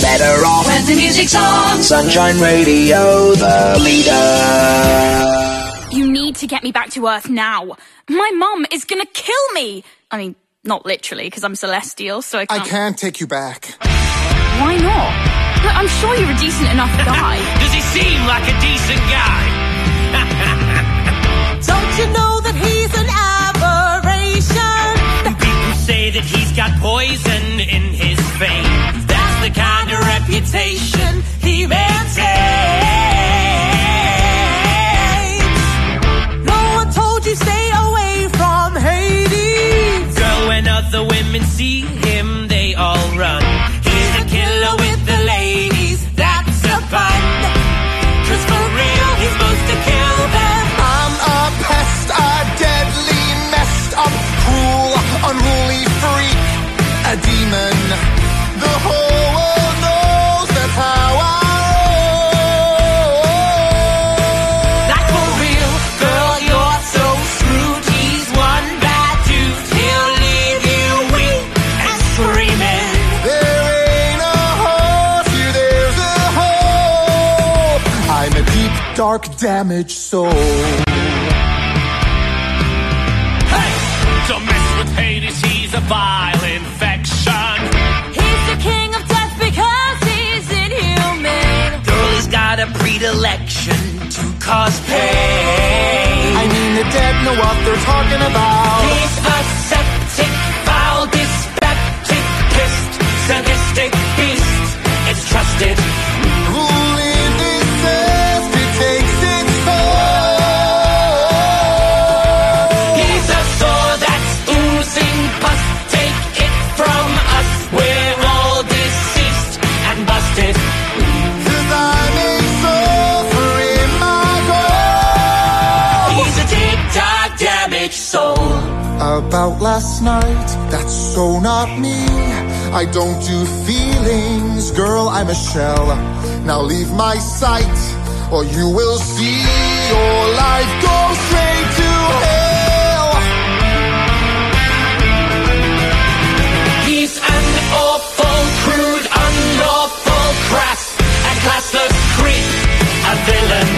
better off When the music's on. Sunshine Radio, the leader. You need to get me back to Earth now. My mum is gonna kill me. I mean, not literally, because I'm celestial, so I I can't. I can't take you back. Why not? Look, I'm sure you're a decent enough guy. Does he seem like a decent guy? Don't you know that he's an aberration? People say that he's got poison in his veins. Reputation he maintains. No one told you stay away from Hades. Girl, when other women see him, they all run. Dark, damaged soul. Hey, don't mess with Hades. He's a vile infection. He's the king of death because he's inhuman. Girl, he's got a predilection to cause pain. I mean, the dead know what they're talking about. He's a septic, foul, dyspeptic, pissed, sadistic beast. It's trusted. About last night, that's so not me. I don't do feelings, girl, I'm a shell. Now leave my sight, or you will see your life go straight to hell. He's an awful, crude, unlawful, crass, and classless creep, a villain.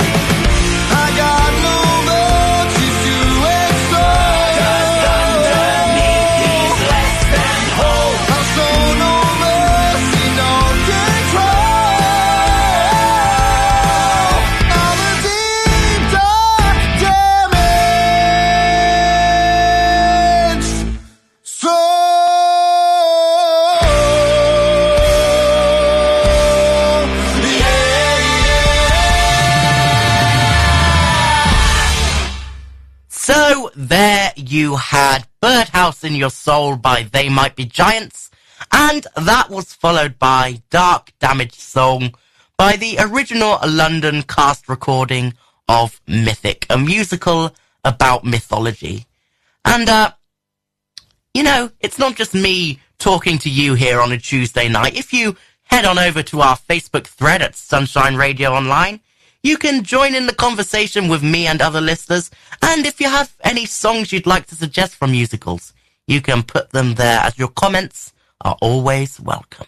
You had Birdhouse in Your Soul by They Might Be Giants, and that was followed by Dark Damaged Song by the original London cast recording of Mythic, a musical about mythology. And, uh, you know, it's not just me talking to you here on a Tuesday night. If you head on over to our Facebook thread at Sunshine Radio Online, you can join in the conversation with me and other listeners. And if you have any songs you'd like to suggest from musicals, you can put them there as your comments are always welcome.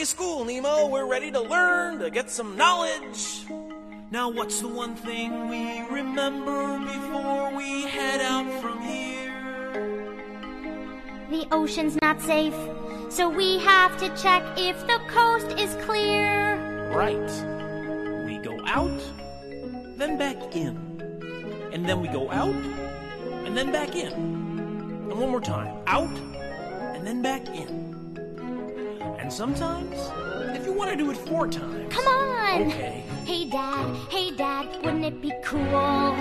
It's your first day of school, Nemo. We're ready to learn, to get some knowledge. Now, what's the one thing we remember before we head out from here? The ocean's not safe, so we have to check if the coast is clear. Right. We go out, then back in. and then we go out, and then back in. And one more time. Out, and then back in. And sometimes, if you want to do it four times. Come on! Okay. Hey, Dad, hey, Dad, wouldn't it be cool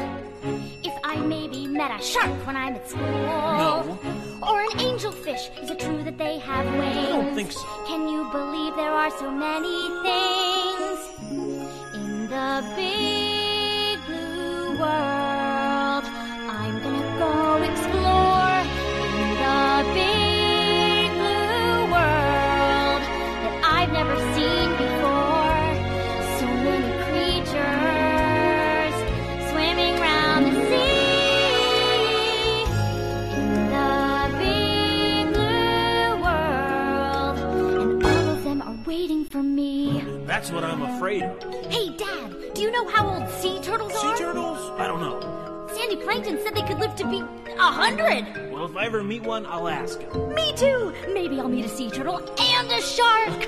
if I maybe met a shark when I'm at school? No. Or an angelfish. Is it true that they have wings? I don't think so. Can you believe there are so many things in the big blue world? I'm gonna go explore in the big waiting for me. That's what I'm afraid of. Hey, Dad, do you know how old sea turtles Sea are? Sea turtles? I don't know. Sandy Plankton said they could live to be a hundred. Well, if I ever meet one, I'll ask him. Me too. Maybe I'll meet a sea turtle and a shark.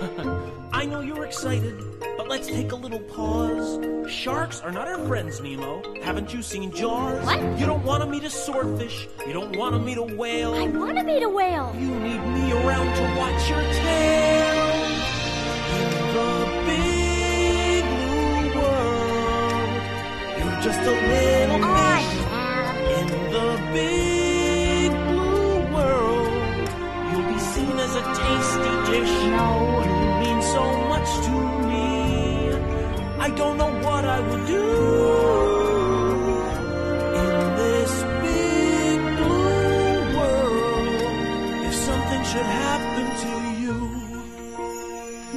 I know you're excited, but let's take a little pause. Sharks are not our friends, Nemo. Haven't you seen Jaws? What? You don't want to meet a swordfish. You don't want to meet a whale. I want to meet a whale. You need me around to watch your tail. Just a little fish. In the big blue world, you'll be seen as a tasty dish. No. You mean so much to me. I don't know what I would do in this big blue world if something should happen to you.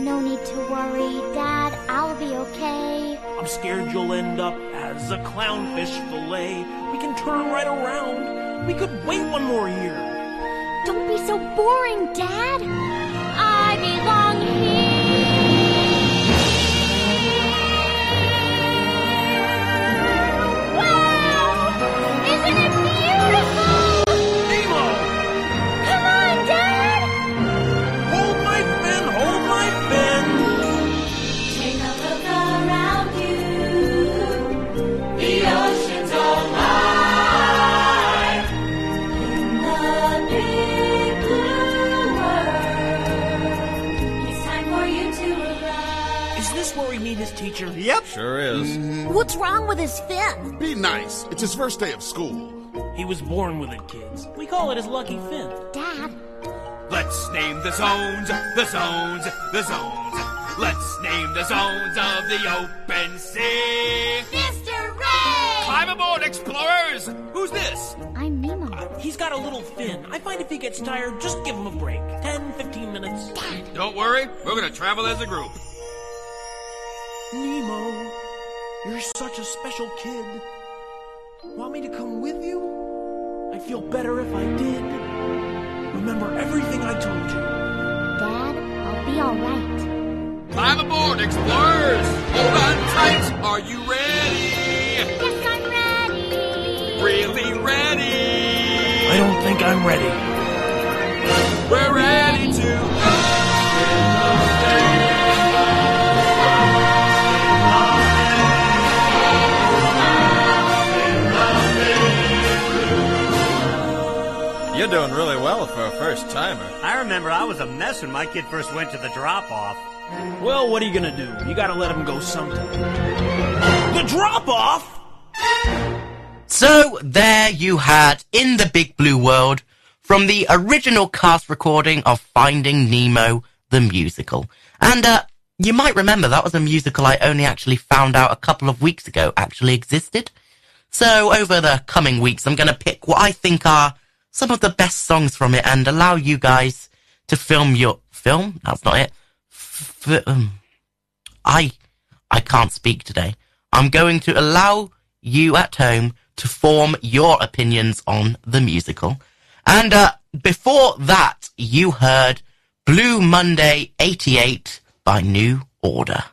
No need to worry, Dad. I'll be okay. I'm scared you'll end up as a clownfish fillet. We can turn right around. We could wait one more year. Don't be so boring, Dad. I belong meet teacher? Yep. Sure is. Mm-hmm. What's wrong with his fin? Be nice. It's his first day of school. He was born with it, kids. We call it his lucky fin. Dad, Let's name the zones, the zones, the zones. Let's name the zones of the open sea. Mr. Ray! Climb aboard, explorers! Who's this? I'm Nemo. Uh, he's got a little fin. I find if he gets tired, just give him a break. 10, 15 minutes. Don't worry, we're gonna travel as a group. Nemo, you're such a special kid. Want me to come with you? I'd feel better if I did. Remember everything I told you. Dad, I'll be all right. Climb aboard, explorers! Hold on tight! Are you ready? Yes, I'm ready. Really ready? I don't think I'm ready. We're ready to You're doing really well for a first timer. I remember I was a mess when my kid first went to the drop off. Well, what are you gonna do? You gotta let him go sometime. The drop off? So there you had In the Big Blue World from the original cast recording of Finding Nemo the musical. And uh, you might remember that was a musical I only actually found out a couple of weeks ago actually existed. So over the coming weeks I'm going to pick what I think are some of the best songs from it and allow you guys to film your film. That's not it. F- um, I I can't speak today. I'm going to allow you at home to form your opinions on the musical. And uh, before that, you heard Blue Monday 88 by New Order.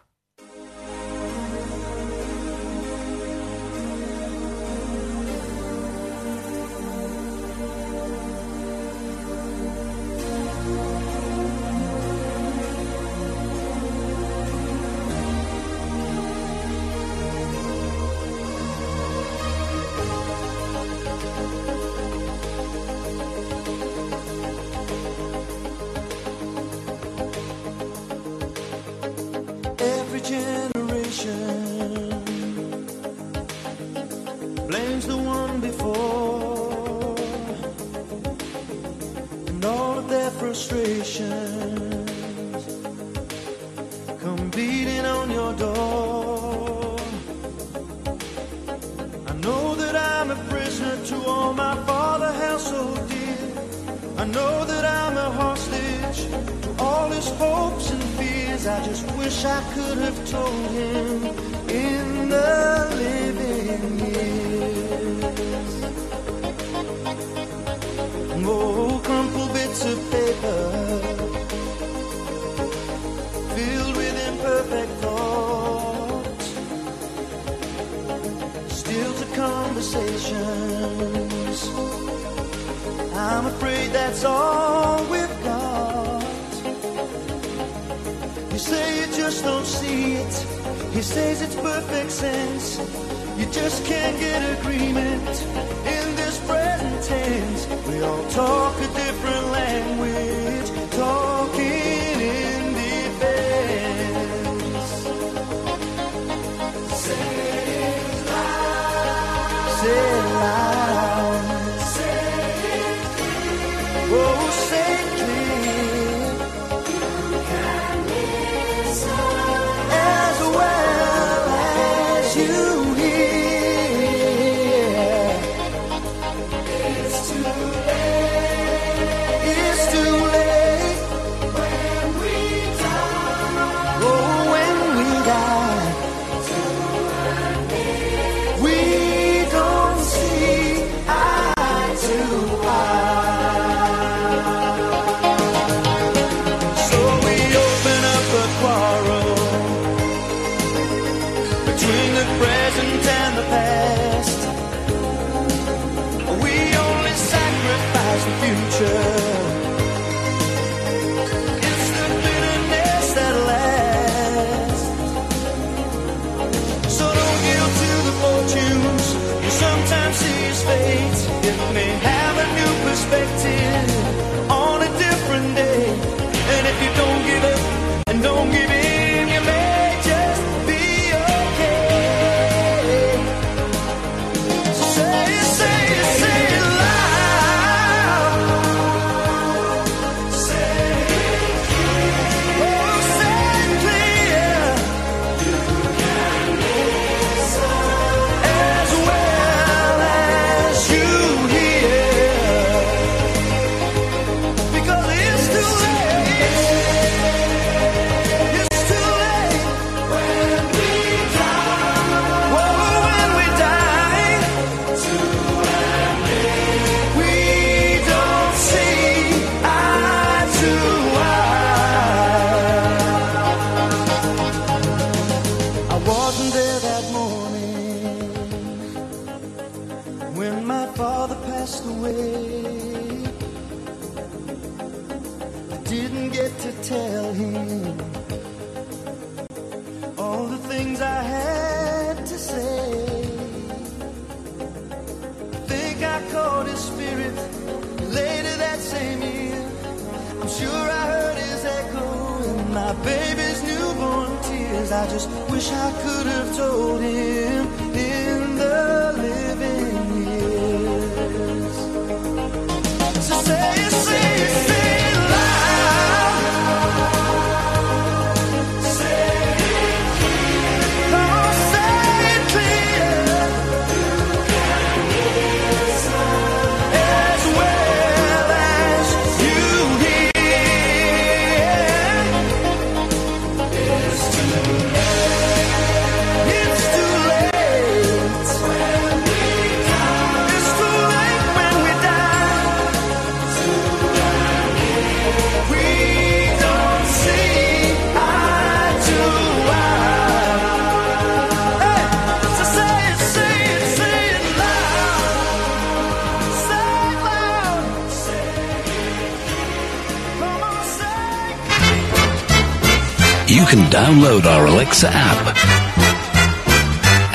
download our Alexa app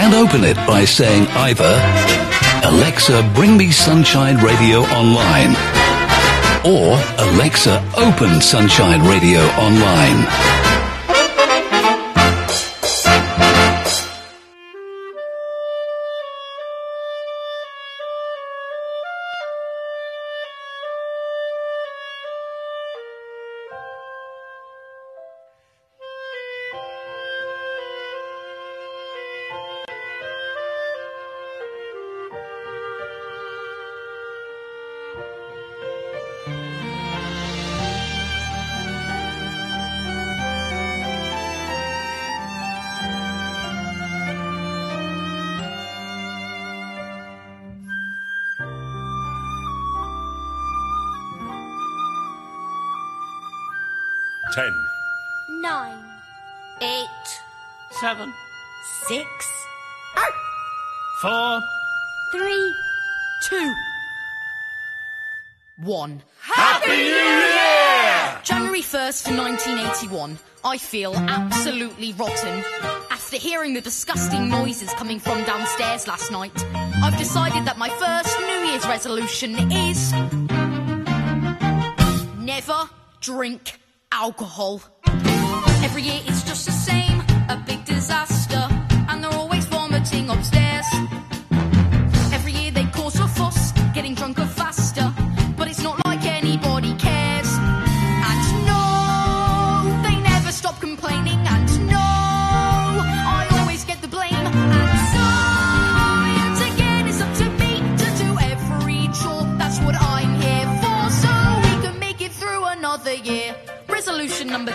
and open it by saying either Alexa, bring me Sunshine Radio online or Alexa, open Sunshine Radio online. Ten. Nine. Eight. Seven. Six. Out. Four. Three. Two. One. Happy New Year! January 1st, 1981. I feel absolutely rotten. After hearing the disgusting noises coming from downstairs last night, I've decided that my first New Year's resolution is never drink alcohol. Every year it's just the same, a big disaster, and they're always vomiting upstairs.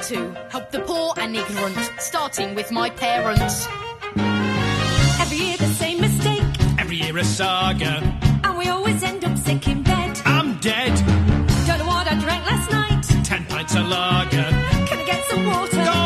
to help the poor and ignorant, starting with my parents. Every year the same mistake. Every year a saga. And we always end up sick in bed. I'm dead. Don't know what I drank last night. Ten pints of lager. Can I get some water? Go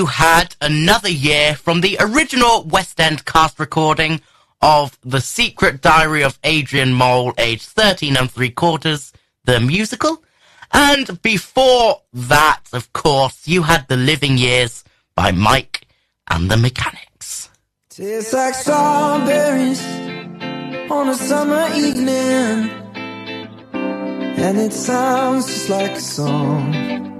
you had another year from the original West End cast recording of The Secret Diary of Adrian Mole, aged 13 and three quarters, the musical. And before that, of course, you had The Living Years by Mike and the Mechanics. Tastes like strawberries on a summer evening, and it sounds just like a song.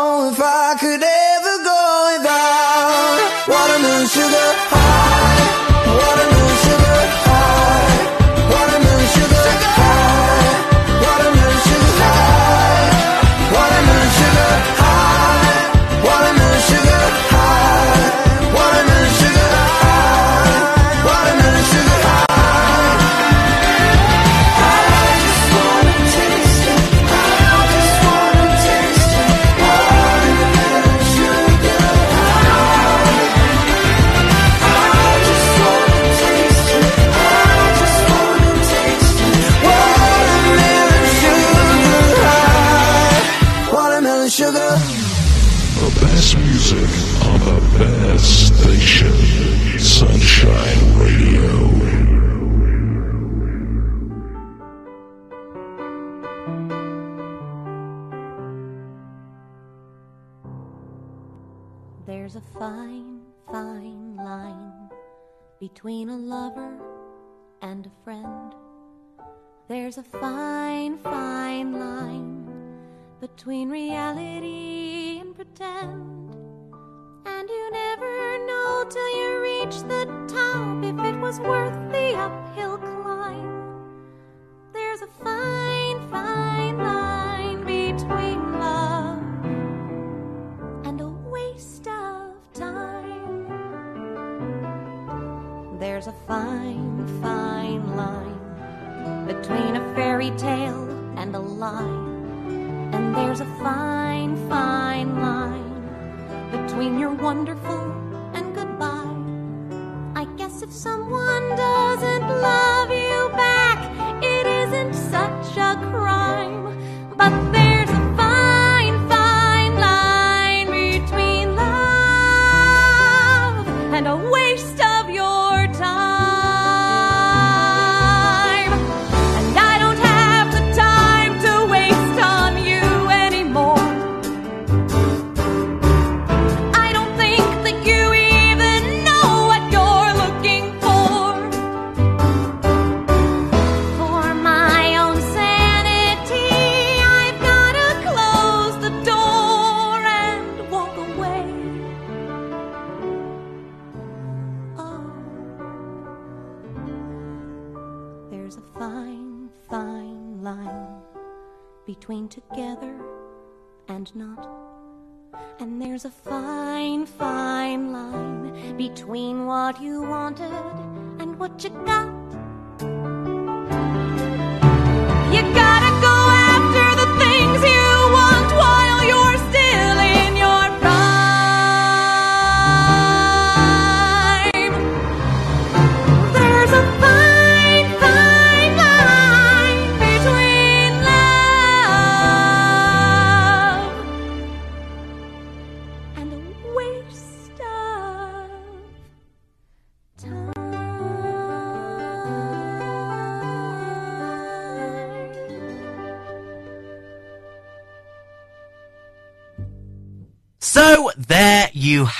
fine, fine line between a lover and a friend. There's a fine, fine line between reality and pretend. And you never know till you reach the top if it was worth the uphill climb. There's a fine, fine fine, fine line between a fairy tale and a lie. And there's a fine, fine line between your wonderful and goodbye. I guess if someone between together and not. And there's a fine, fine line between what you wanted and what you got.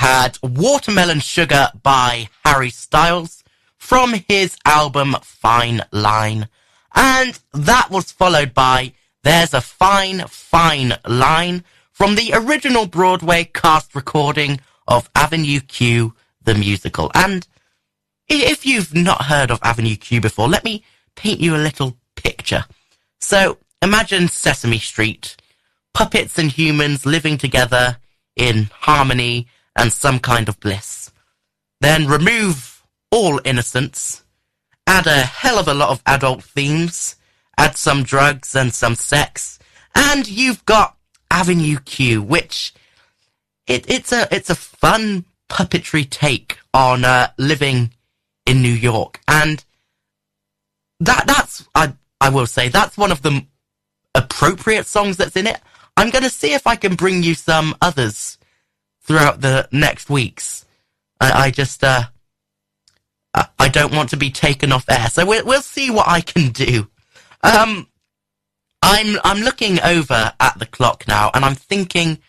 had Watermelon Sugar by Harry Styles from his album Fine Line. And that was followed by There's a Fine, Fine Line from the original Broadway cast recording of Avenue Q, the musical. And if you've not heard of Avenue Q before, let me paint you a little picture. So imagine Sesame Street, puppets and humans living together in harmony and some kind of bliss. Then remove all innocence, add a hell of a lot of adult themes, add some drugs and some sex, and you've got Avenue Q, which it, it's a it's a fun puppetry take on uh, living in New York, and that that's I I will say that's one of the appropriate songs that's in it. I'm going to see if I can bring you some others throughout the next weeks. I, I just uh I, don't want to be taken off air, so we'll we'll see what I can do. Um, I'm I'm looking over at the clock now, and I'm thinking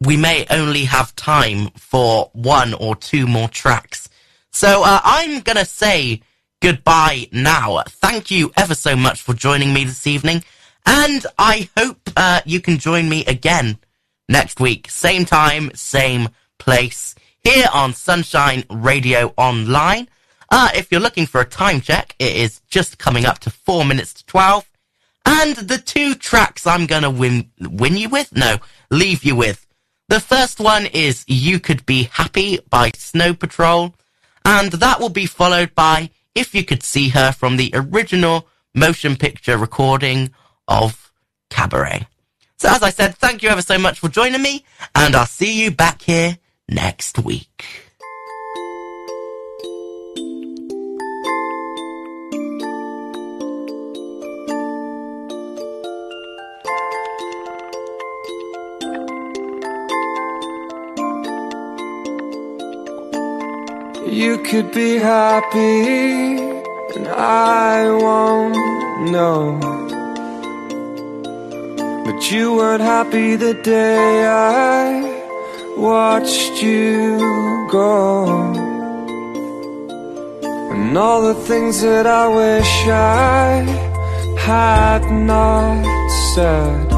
we may only have time for one or two more tracks. So uh, I'm gonna say goodbye now. Thank you ever so much for joining me this evening, and I hope uh, you can join me again next week, same time, same place, here on Sunshine Radio Online. Uh, if you're looking for a time check, it is just coming up to four minutes to twelve. And the two tracks I'm gonna win win you with? No, leave you with. The first one is You Could Be Happy by Snow Patrol, and that will be followed by If You Could See Her from the original motion picture recording of Cabaret. So as I said, thank you ever so much for joining me, and I'll see you back here next week. You could be happy, and I won't know. But you weren't happy the day I watched you go. And all the things that I wish I had not said.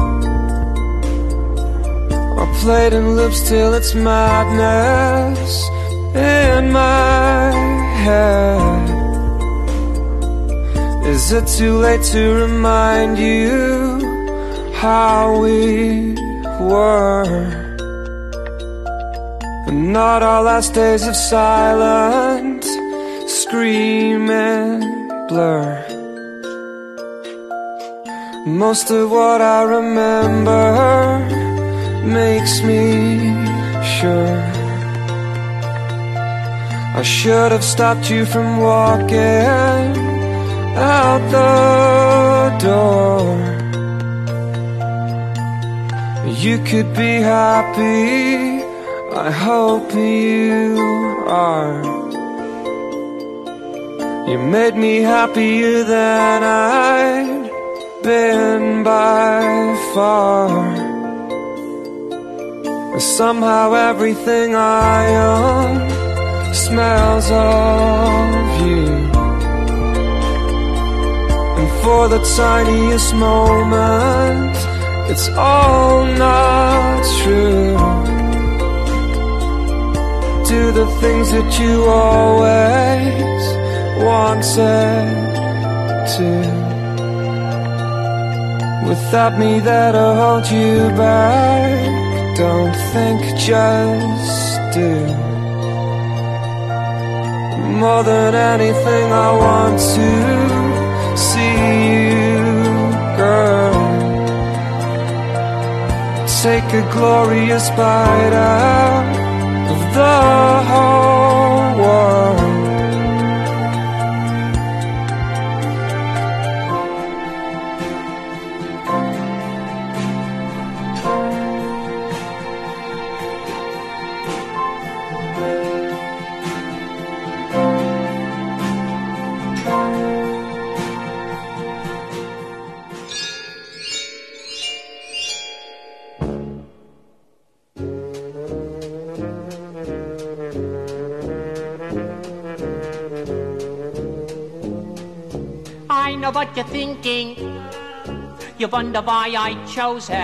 I played in loops till it's madness in my head. Is it too late to remind you how we were? And not our last days of silence scream and blur. Most of what I remember makes me sure. I should have stopped you from walking out the door. You could be happy, I hope you are. You made me happier than I'd been by far. Somehow everything I own smells of you. And for the tiniest moment, it's all not true. Do the things that you always wanted to. Without me, that'll hold you back. Don't think, just do. More than anything, I want to see you, Take a glorious bite out of the whole world. What you're thinking. You wonder why I chose her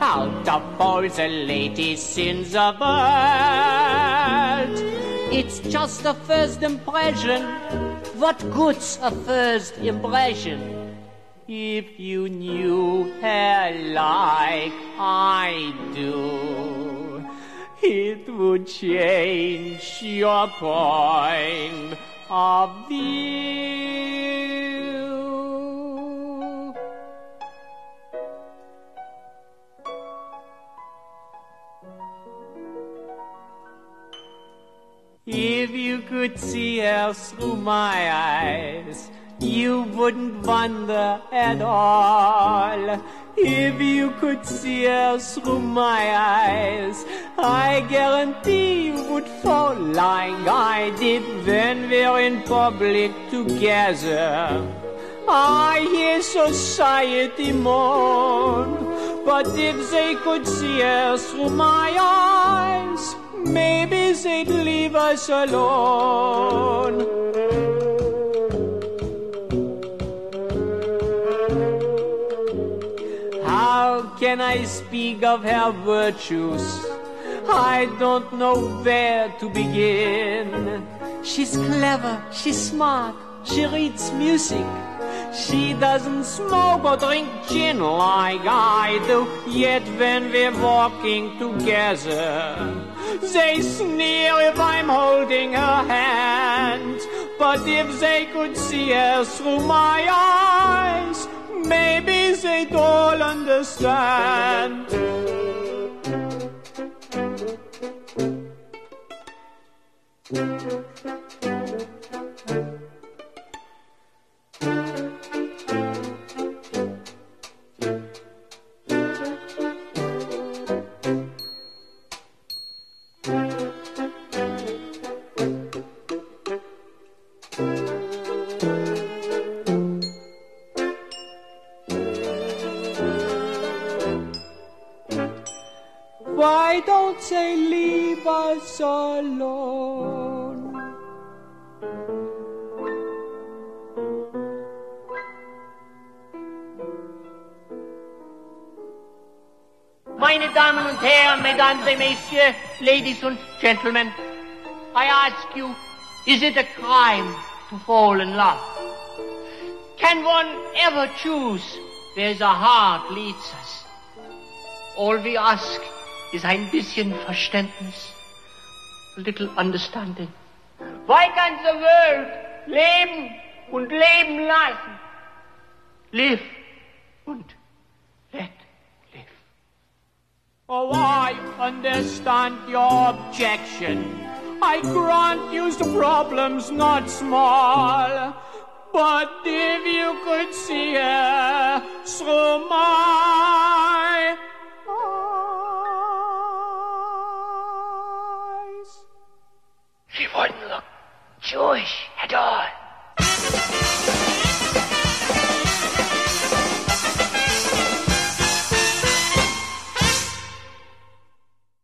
out of all the latest in the world. It's just a first impression. What good's a first impression? If you knew her like I do, it would change your point of view. Could see her through my eyes, you wouldn't wonder at all. If you could see her through my eyes, I guarantee you would fall like I did when we're in public together. I hear society moan, but if they could see us through my eyes, maybe they'd leave us alone. How can I speak of her virtues? I don't know where to begin. She's clever, she's smart, she reads music. She doesn't smoke or drink gin like I do. Yet when we're walking together, they sneer if I'm holding her hand. But if they could see her through my eyes, maybe they'd all understand. Herren, Mesdames et Messieurs, Ladies and Gentlemen, I ask you, is it a crime to fall in love? Can one ever choose where the heart leads us? All we ask is ein bisschen Verständnis, a little understanding. Why can't the world leben und leben lassen? Live und Oh, I understand your objection. I grant you the problem's not small. But if you could see her through my eyes. She wouldn't look Jewish at all.